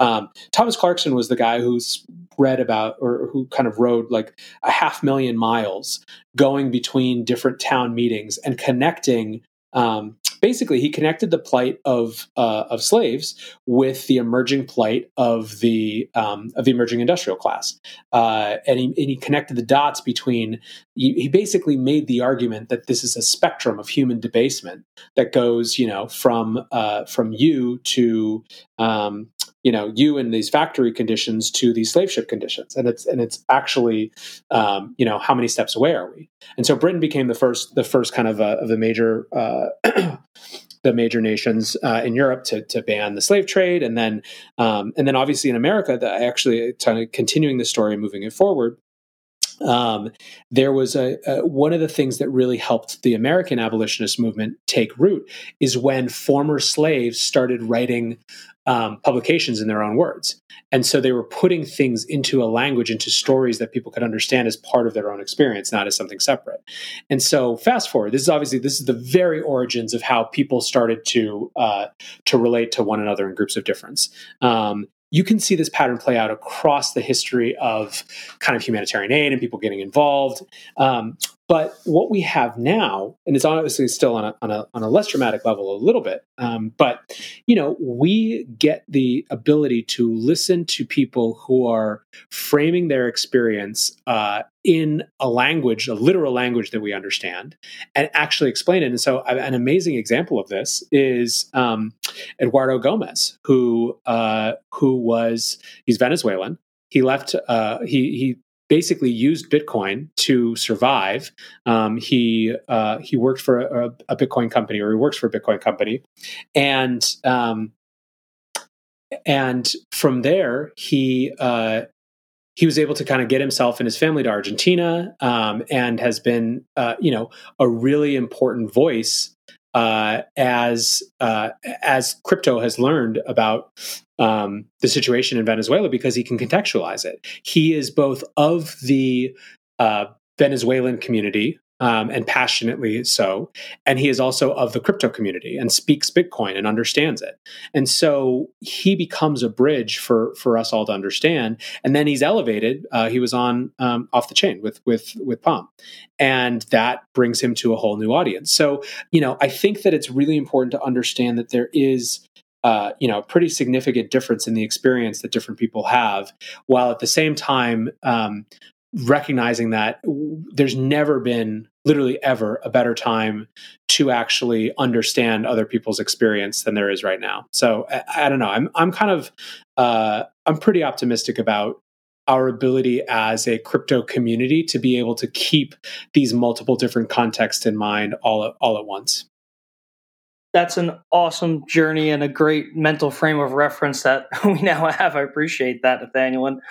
Um, Thomas Clarkson was the guy who's read about or who kind of rode like a half million miles going between different town meetings and connecting um, basically he connected the plight of uh, of slaves with the emerging plight of the um, of the emerging industrial class, uh, and he and he connected the dots between. He, he basically made the argument that this is a spectrum of human debasement that goes, you know, from uh, from you to um, you know you in these factory conditions to these slave ship conditions and it's and it's actually um, you know how many steps away are we and so britain became the first the first kind of uh, of the major uh, the major nations uh, in Europe to, to ban the slave trade, and then um, and then obviously in America, that actually kind of continuing the story, and moving it forward. Um, there was a, a, one of the things that really helped the American abolitionist movement take root is when former slaves started writing um, publications in their own words. And so they were putting things into a language, into stories that people could understand as part of their own experience, not as something separate. And so fast forward, this is obviously this is the very origins of how people started to uh, to relate to one another in groups of difference. Um, you can see this pattern play out across the history of kind of humanitarian aid and people getting involved. Um, but what we have now, and it's obviously still on a, on a, on a less dramatic level a little bit, um, but you know, we get the ability to listen to people who are framing their experience uh, in a language, a literal language that we understand, and actually explain it. And so, an amazing example of this is um, Eduardo Gomez, who uh, who was he's Venezuelan. He left. Uh, he he basically used Bitcoin to survive. Um, he uh, he worked for a, a, Bitcoin company, or he works for a Bitcoin company, and um, and from there he uh, he was able to kind of get himself and his family to Argentina, um, and has been uh, you know a really important voice uh, as uh, as crypto has learned about um, the situation in Venezuela because he can contextualize it. He is both of the uh, Venezuelan community um, and passionately so. And he is also of the crypto community and speaks Bitcoin and understands it. And so he becomes a bridge for for us all to understand. And then he's elevated. Uh, he was on um, off the chain with with with Pomp, and that brings him to a whole new audience. So you know, I think that it's really important to understand that there is uh, you know, a pretty significant difference in the experience that different people have, while at the same time um, recognizing that there's never been literally ever a better time to actually understand other people's experience than there is right now. So I, I don't know. I'm I'm kind of uh, I'm pretty optimistic about our ability as a crypto community to be able to keep these multiple different contexts in mind all at, all at once. That's an awesome journey and a great mental frame of reference that we now have. I appreciate that, Nathaniel. And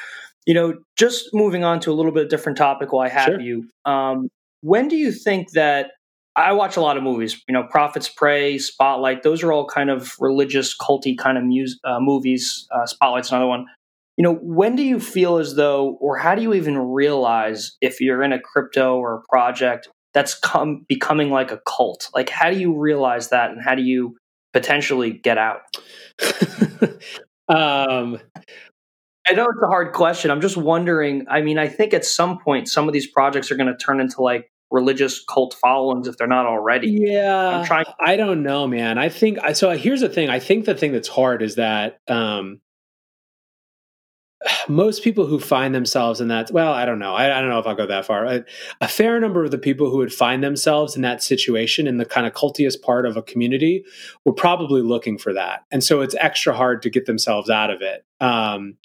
you know, just moving on to a little bit of different topic while I have sure. you. Um, when do you think that I watch a lot of movies, you know, Prophet's Prey, Spotlight, those are all kind of religious, culty kind of uh, movies. Uh, Spotlight's another one. You know, when do you feel as though, or how do you even realize if you're in a crypto or a project that's come becoming like a cult? Like, how do you realize that, and how do you potentially get out? um, I know it's a hard question. I'm just wondering. I mean, I think at some point, some of these projects are going to turn into like religious cult followings if they're not already. Yeah, I'm trying. I don't know, man. I think so. Here's the thing. I think the thing that's hard is that um, most people who find themselves in that well i don't know i, I don't know if i'll go that far a, a, fair number of the people who would find themselves in that situation in the kind of cultiest part of a community were probably looking for that and so it's extra hard to get themselves out of it um,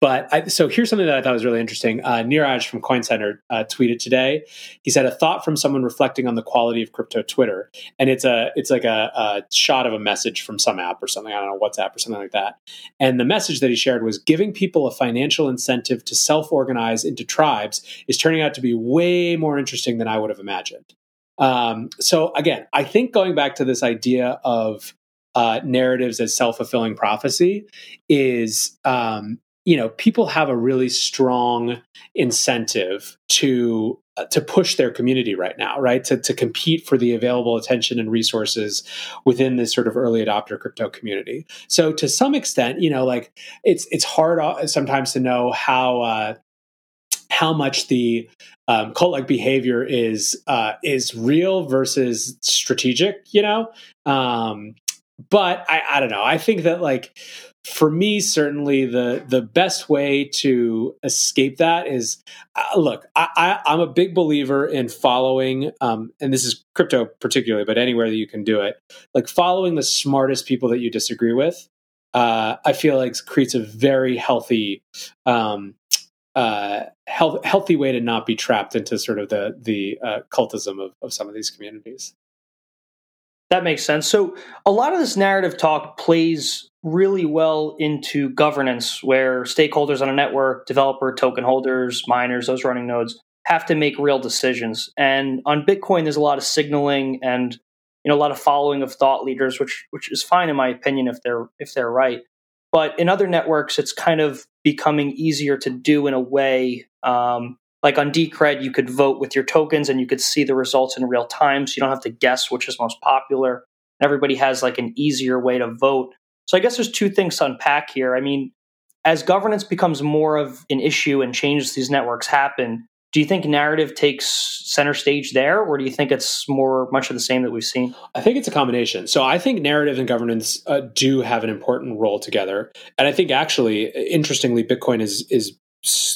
but I, so here's something that I thought was really interesting. Uh, Neeraj from Coin Center uh, tweeted today. He said a thought from someone reflecting on the quality of crypto Twitter, and it's a it's like a, a shot of a message from some app or something. I don't know WhatsApp or something like that. And the message that he shared was giving people a financial incentive to self organize into tribes is turning out to be way more interesting than I would have imagined. Um, so again, I think going back to this idea of uh, narratives as self fulfilling prophecy is um, you know people have a really strong incentive to uh, to push their community right now right to, to compete for the available attention and resources within this sort of early adopter crypto community so to some extent you know like it's it's hard uh, sometimes to know how uh, how much the um, cult like behavior is uh, is real versus strategic, you know. Um, but I, I don't know. I think that like for me, certainly the the best way to escape that is uh, look. I, I, am a big believer in following, um, and this is crypto particularly, but anywhere that you can do it, like following the smartest people that you disagree with. Uh, I feel like creates a very healthy um, uh, health, healthy way to not be trapped into sort of the the uh, cultism of, of some of these communities. That makes sense. So a lot of this narrative talk plays really well into governance, where stakeholders on a network, developer, token holders, miners, those running nodes, have to make real decisions. And on Bitcoin, there's a lot of signaling and you know a lot of following of thought leaders, which which is fine in my opinion if they're if they're right. But in other networks, it's kind of becoming easier to do in a way. Um, like on Decred, you could vote with your tokens and you could see the results in real time. So you don't have to guess which is most popular. Everybody has like an easier way to vote. So I guess there's two things to unpack here. I mean, as governance becomes more of an issue and changes these networks happen, do you think narrative takes center stage there, or do you think it's more much of the same that we've seen? I think it's a combination. So I think narrative and governance uh, do have an important role together, and I think actually, interestingly, Bitcoin is is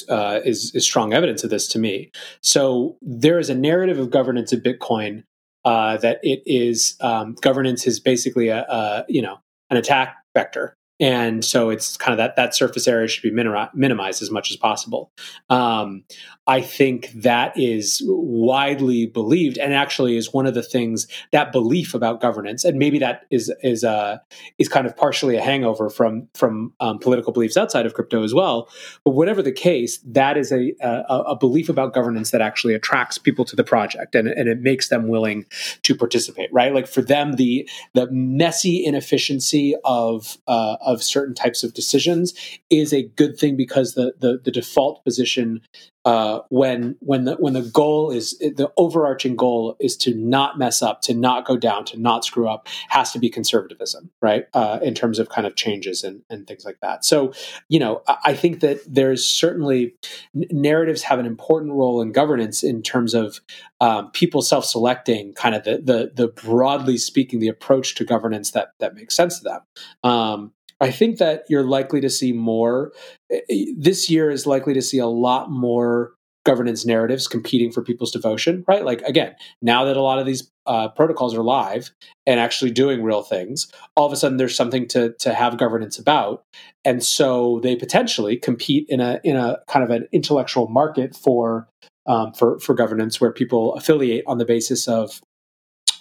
uh, is, is strong evidence of this to me. So there is a narrative of governance of Bitcoin uh, that it is um, governance is basically a, a you know an attack vector and so it's kind of that that surface area should be minimized as much as possible. Um, I think that is widely believed, and actually is one of the things that belief about governance, and maybe that is is uh, is kind of partially a hangover from from um, political beliefs outside of crypto as well. But whatever the case, that is a, a, a belief about governance that actually attracts people to the project, and and it makes them willing to participate. Right, like for them, the the messy inefficiency of uh, of certain types of decisions is a good thing because the the, the default position uh, when when the when the goal is the overarching goal is to not mess up, to not go down, to not screw up, has to be conservatism, right? Uh, in terms of kind of changes and, and things like that. So, you know, I think that there's certainly narratives have an important role in governance in terms of um, people self-selecting, kind of the, the the broadly speaking, the approach to governance that that makes sense to them. Um, I think that you're likely to see more. Eh, eh, this year is likely to see a lot more governance narratives competing for people's devotion, right? Like, again, now that a lot of these uh, protocols are live and actually doing real things, all of a sudden there's something to to have governance about, and so they potentially compete in a in a kind of an intellectual market for um, for for governance where people affiliate on the basis of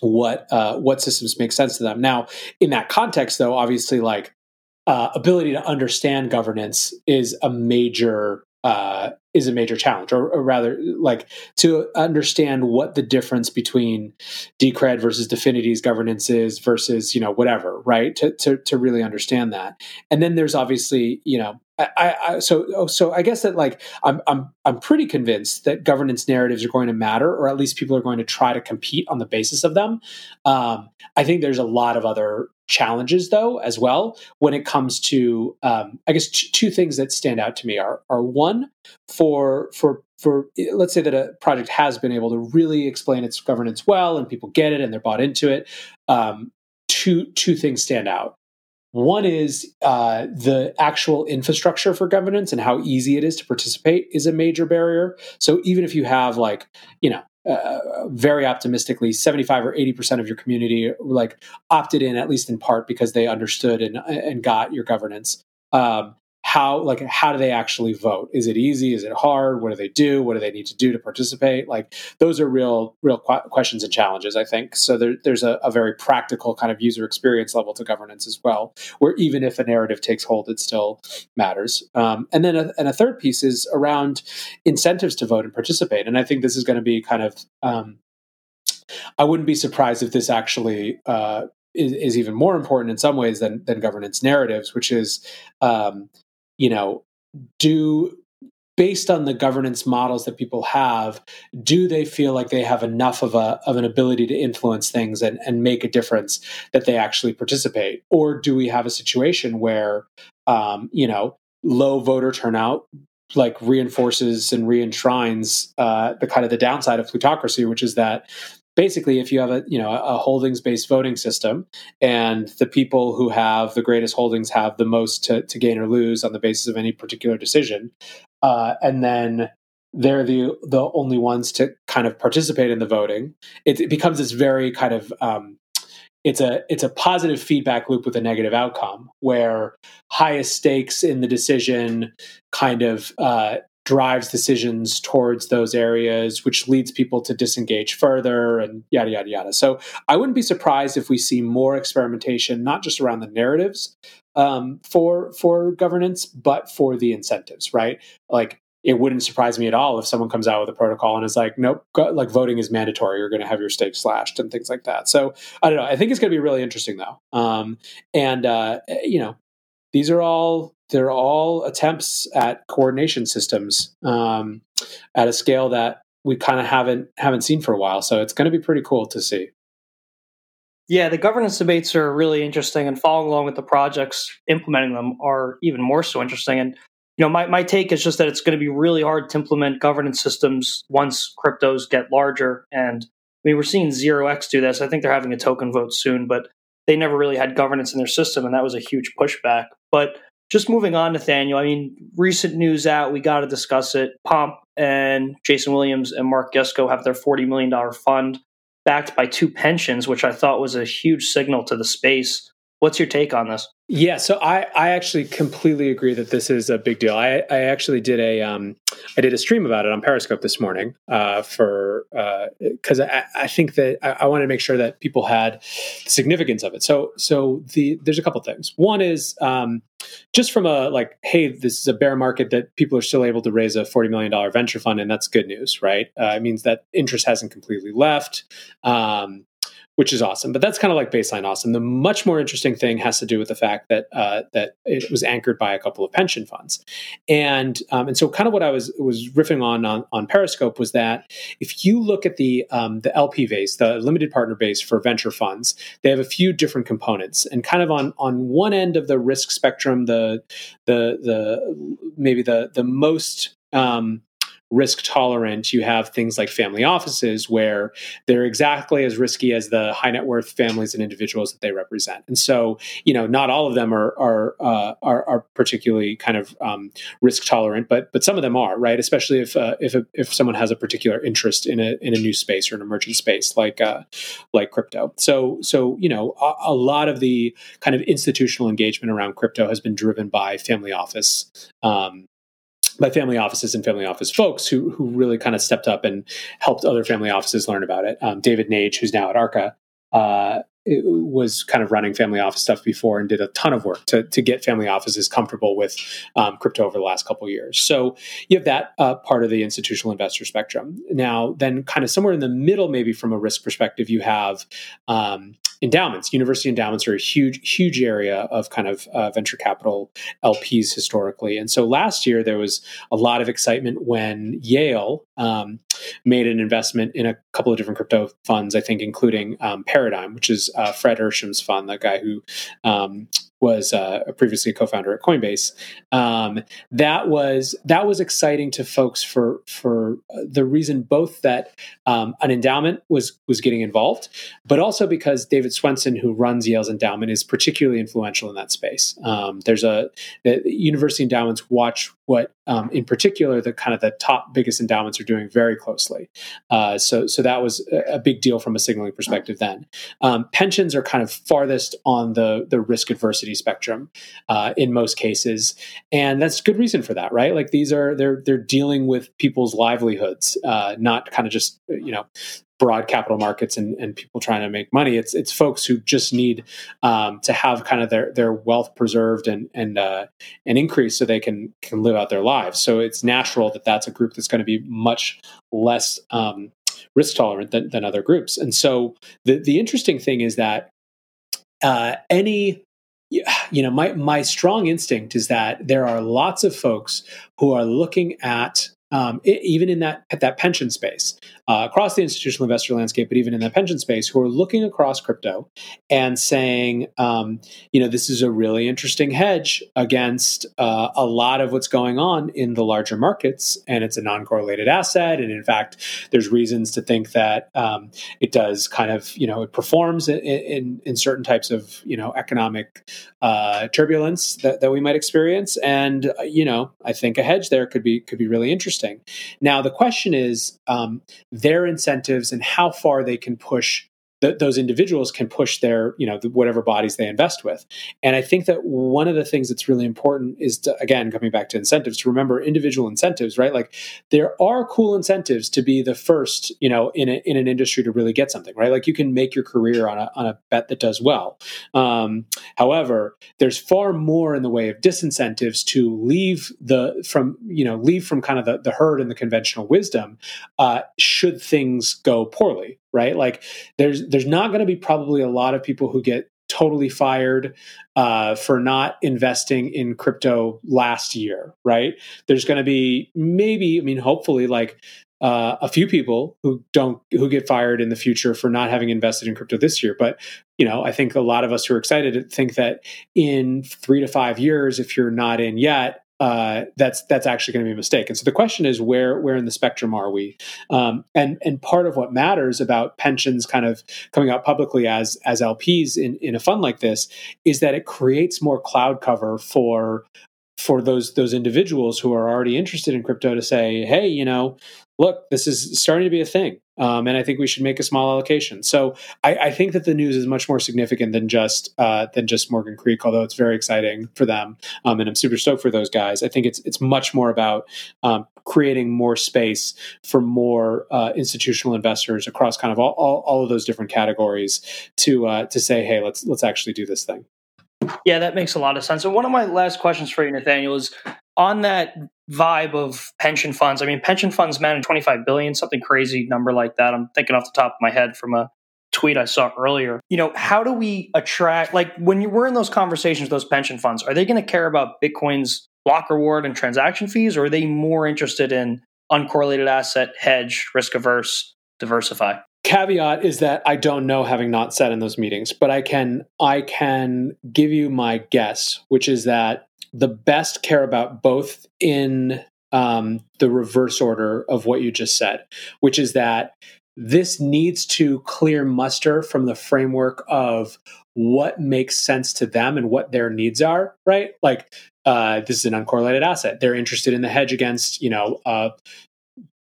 what uh, what systems make sense to them. Now, in that context, though, obviously, like uh, ability to understand governance is a major uh, is a major challenge, or, or, rather, like to understand what the difference between Decred versus Dfinity's governance is versus you know whatever, right? To to to really understand that, and then there's obviously you know I, I, so oh, so I guess that like I'm I'm I'm pretty convinced that governance narratives are going to matter, or at least people are going to try to compete on the basis of them. Um, I think there's a lot of other challenges though as well when it comes to um, I guess t- two things that stand out to me are are one for for for let's say that a project has been able to really explain its governance well and people get it and they're bought into it. Um, two two things stand out. One is uh, the actual infrastructure for governance and how easy it is to participate is a major barrier. So even if you have like, you know, uh, very optimistically, 75 or 80% of your community like opted in at least in part because they understood and, and got your governance. Um, how like how do they actually vote? Is it easy? Is it hard? What do they do? What do they need to do to participate? Like those are real real qu- questions and challenges i think. So there, there's a, a, very practical kind of user experience level to governance as well where even if a narrative takes hold it still matters. Um, and then a, and a third piece is around incentives to vote and participate. And i think this is going to be kind of um, I wouldn't be surprised if this actually uh, is, is, even more important in some ways than than governance narratives, which is um, you know, do based on the governance models that people have, do they feel like they have enough of a of an ability to influence things and, and make a difference that they actually participate? Or do we have a situation where um, you know, low voter turnout like reinforces and reenshrines uh, the kind of the downside of plutocracy, which is that basically if you have a you know a holdings based voting system and the people who have the greatest holdings have the most to, to gain or lose on the basis of any particular decision uh, and then they're the the only ones to kind of participate in the voting it, it becomes this very kind of um, it's a it's a positive feedback loop with a negative outcome where highest stakes in the decision kind of uh, drives decisions towards those areas, which leads people to disengage further and yada, yada, yada. So I wouldn't be surprised if we see more experimentation, not just around the narratives um, for, for governance, but for the incentives, right? Like it wouldn't surprise me at all if someone comes out with a protocol and is like, nope, go, like voting is mandatory. You're going to have your stake slashed and things like that. So I don't know. I think it's going to be really interesting though. Um, and, uh, you know, these are all they're all attempts at coordination systems um, at a scale that we kind of haven't haven't seen for a while. So it's going to be pretty cool to see. Yeah, the governance debates are really interesting, and following along with the projects implementing them are even more so interesting. And you know, my my take is just that it's going to be really hard to implement governance systems once cryptos get larger. And I mean, we're seeing Zero X do this. I think they're having a token vote soon, but they never really had governance in their system, and that was a huge pushback. But just moving on, Nathaniel. I mean, recent news out. We got to discuss it. Pomp and Jason Williams and Mark Yusko have their forty million dollar fund backed by two pensions, which I thought was a huge signal to the space. What's your take on this? Yeah, so I, I actually completely agree that this is a big deal. I, I actually did a um, I did a stream about it on Periscope this morning uh, for because uh, I, I think that I, I wanted to make sure that people had the significance of it. So so the there's a couple things. One is um, just from a like, hey, this is a bear market that people are still able to raise a forty million dollar venture fund, and that's good news, right? Uh, it means that interest hasn't completely left. Um, which is awesome. But that's kind of like baseline awesome. The much more interesting thing has to do with the fact that uh, that it was anchored by a couple of pension funds, and um, and so kind of what I was was riffing on, on on Periscope was that if you look at the um, the LP base, the limited partner base for venture funds, they have a few different components, and kind of on on one end of the risk spectrum, the the the maybe the the most um, risk tolerant, you have things like family offices where they're exactly as risky as the high net worth families and individuals that they represent. And so, you know, not all of them are are uh, are, are, particularly kind of um, risk tolerant, but but some of them are right, especially if uh, if a, if someone has a particular interest in a in a new space or an emerging space like uh, like crypto. So so you know, a, a lot of the kind of institutional engagement around crypto has been driven by family office um, by family offices and family office folks who who really kind of stepped up and helped other family offices learn about it. Um, David Nage, who's now at Arca, uh, was kind of running family office stuff before and did a ton of work to, to get family offices comfortable with um, crypto over the last couple years. So you have that uh, part of the institutional investor spectrum. Now, then, kind of somewhere in the middle, maybe from a risk perspective, you have um, endowments. University endowments are a huge, huge area of kind of uh, venture capital LPs historically. And so last year there was a lot of excitement when Yale um, made an investment in a couple of different crypto funds, I think, including um, Paradigm, which is uh, Fred Ehrsam's fund, the guy who um, was uh, previously a co-founder at Coinbase. Um, that was that was exciting to folks for for the reason both that um, an endowment was was getting involved, but also because David Swensen, who runs Yale's endowment, is particularly influential in that space. Um, there's a university endowments watch what, um, in particular, the kind of the top biggest endowments are doing very closely. Uh, so so that was a big deal from a signaling perspective. Then um, pensions are kind of farthest on the the risk adversity spectrum uh, in most cases, and that's good reason for that, right? Like these are they're they're dealing with people's livelihoods, uh, not kind of just you know broad capital markets and, and people trying to make money. It's it's folks who just need um, to have kind of their their wealth preserved and and uh, and increased so they can can live out their lives. So it's natural that that's a group that's going to be much less um, risk tolerant than, than other groups. And so the the interesting thing is that uh, any you know my my strong instinct is that there are lots of folks who are looking at um, it, even in that at that pension space, uh, across the institutional investor landscape, but even in the pension space, who are looking across crypto and saying, um, you know, this is a really interesting hedge against uh, a lot of what's going on in the larger markets, and it's a non-correlated asset, and in fact, there's reasons to think that um, it does kind of, you know, it performs in, in, in certain types of, you know, economic uh, turbulence that, that we might experience, and uh, you know, I think a hedge there could be could be really interesting. Now, the question is um, their incentives and how far they can push th- those individuals can push their you know whatever bodies they invest with. And i think that one of the things that's really important is to again coming back to incentives to remember individual incentives right? Like there are cool incentives to be the first you know in, a, in an industry to really get something right? Like you can make your career on a, on a bet that does well. Um, however there's far more in the way of disincentives to leave the from you know leave from kind of the, the herd and the conventional wisdom uh, should things go poorly right? Like there's there's not going to be probably a lot of people who get totally fired uh, for not investing in crypto last year, right? There's going to be maybe, I mean, hopefully, like uh, a few people who don't who get fired in the future for not having invested in crypto this year. But you know, I think a lot of us who are excited think that in three to five years, if you're not in yet, uh, that's that's actually going to be a mistake. And so the question is, where where in the spectrum are we? Um, and and part of what matters about pensions kind of coming out publicly as as LPs in in a fund like this is that it creates more cloud cover for for those those individuals who are already interested in crypto to say, hey, you know, look, this is starting to be a thing. Um, and I think we should make a small allocation. So I, I, think that the news is much more significant than just uh, than just Morgan Creek, although it's very exciting for them, um, and I'm super stoked for those guys. I think it's it's much more about um, creating more space for more uh, institutional investors across kind of all, all, all, of those different categories to uh, to say, hey, let's let's actually do this thing. Yeah, that makes a lot of sense. And one of my last questions for you, Nathaniel, is on that vibe of pension funds. I mean, pension funds manage 25 billion, something crazy number like that. I'm thinking off the top of my head from a tweet I saw earlier. You know, how do we attract like when you, we're in those conversations with those pension funds, are they going to care about Bitcoin's block reward and transaction fees or are they more interested in uncorrelated asset, hedge, risk averse, diversify? caveat is that I don't know having not sat in those meetings, but I can I can give you my guess, which is that the best care about both in um, the reverse order of what you just said, which is that this needs to clear muster from the framework of what makes sense to them and what their needs are, right? Like uh, this is an uncorrelated asset. They're interested in the hedge against, you know, uh,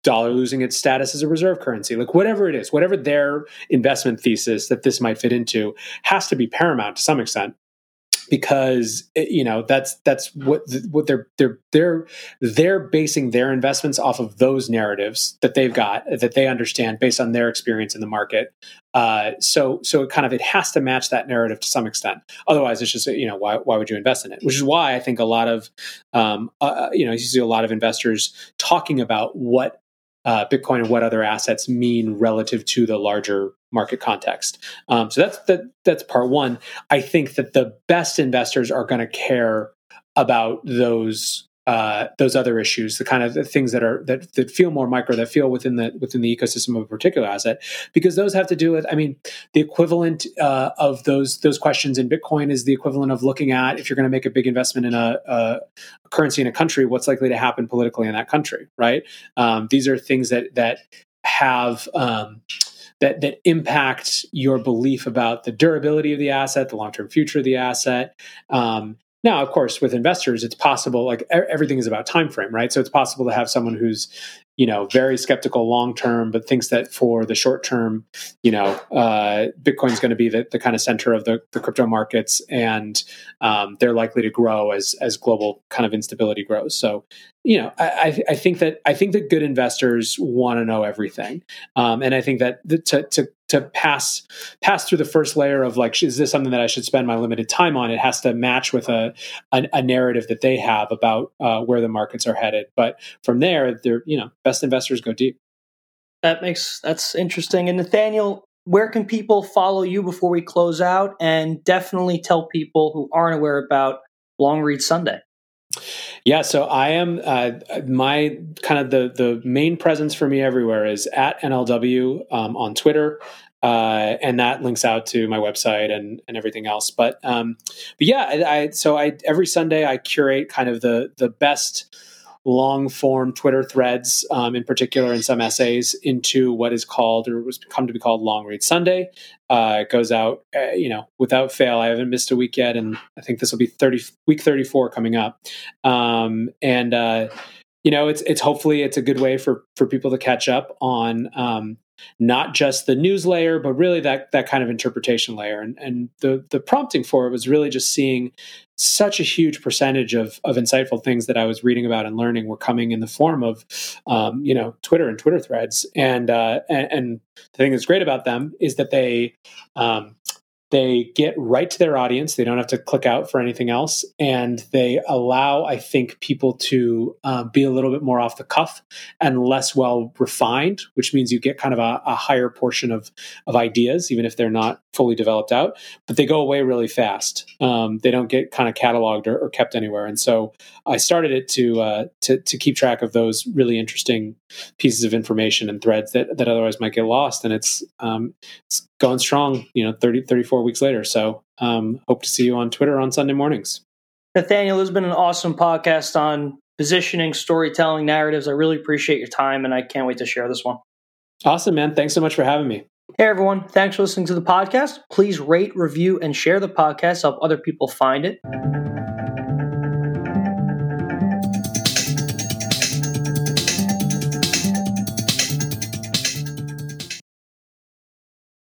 dollar losing its status as a reserve currency like whatever it is whatever their investment thesis that this might fit into has to be paramount to some extent because eh, you know that's that's what what they're they're they're they're basing their investments off of those narratives that they've got that they understand based on their experience in the market. Uh, so so it kind of it has to match that narrative to some extent. Otherwise it's just you know why why would you invest in it? Which is why i think a lot of um, uh, uh you know you see a lot of investors talking about what uh, Bitcoin and what other assets mean relative to the larger market context. Um, so that's that, that's part one. I think that the best investors are going to care about those uh, those other issues, the kind of things that are that, that feel more micro, that feel within the within the ecosystem of a particular asset, because those have to do with. I mean, the equivalent uh, of those those questions in Bitcoin is the equivalent of looking at if you're going to make a big investment in a, a, currency in a country, what's likely to happen politically in that country, right? Um, these are things that that have. Um, that, that impact your belief about the durability of the asset, the long term future of the asset, um, now, of course, with investors, it's possible. Like everything is about time frame, right? So it's possible to have someone who's, you know, very skeptical long term, but thinks that for the short term, you know, uh, Bitcoin is going to be the, the kind of center of the, the crypto markets, and um, they're likely to grow as as global kind of instability grows. So, you know, I, I think that I think that good investors want to know everything, um, and I think that the, to to to pass pass through the first layer of like is this something that I should spend my limited time on? It has to match with a a, a narrative that they have about uh, where the markets are headed. But from there, they're you know best investors go deep. That makes that's interesting. And Nathaniel, where can people follow you before we close out? And definitely tell people who aren't aware about Long Read Sunday. Yeah, so I am uh, my kind of the the main presence for me everywhere is at NLW um, on Twitter. Uh, and that links out to my website and, and everything else. But um, but yeah, I, I so I every Sunday I curate kind of the the best long form Twitter threads, um, in particular, in some essays, into what is called or was come to be called Long Read Sunday. Uh, it goes out, uh, you know, without fail. I haven't missed a week yet, and I think this will be thirty week thirty four coming up. Um, and uh, you know, it's it's hopefully it's a good way for for people to catch up on um, not just the news layer, but really that that kind of interpretation layer. And and the the prompting for it was really just seeing such a huge percentage of of insightful things that I was reading about and learning were coming in the form of um, you know Twitter and Twitter threads. And, uh, and, and the thing that's great about them is that they um, they get right to their audience. They don't have to click out for anything else. And they allow, I think, people to uh, be a little bit more off the cuff and less well refined, which means you get kind of a, a, higher portion of, of ideas, even if they're not fully developed out. But they go away really fast. Um, they don't get kind of cataloged or, or, kept anywhere. And so I started it to, uh, to, to keep track of those really interesting pieces of information and threads that, that otherwise might get lost. And it's, um, it's going strong, you know, 30, 34 weeks later. So um, hope to see you on Twitter on Sunday mornings. Nathaniel, this has been an awesome podcast on positioning, storytelling, narratives. I really appreciate your time and I can't wait to share this one. Awesome, man. Thanks so much for having me. Hey, everyone. Thanks for listening to the podcast. Please rate, review, and share the podcast, to help other people find it.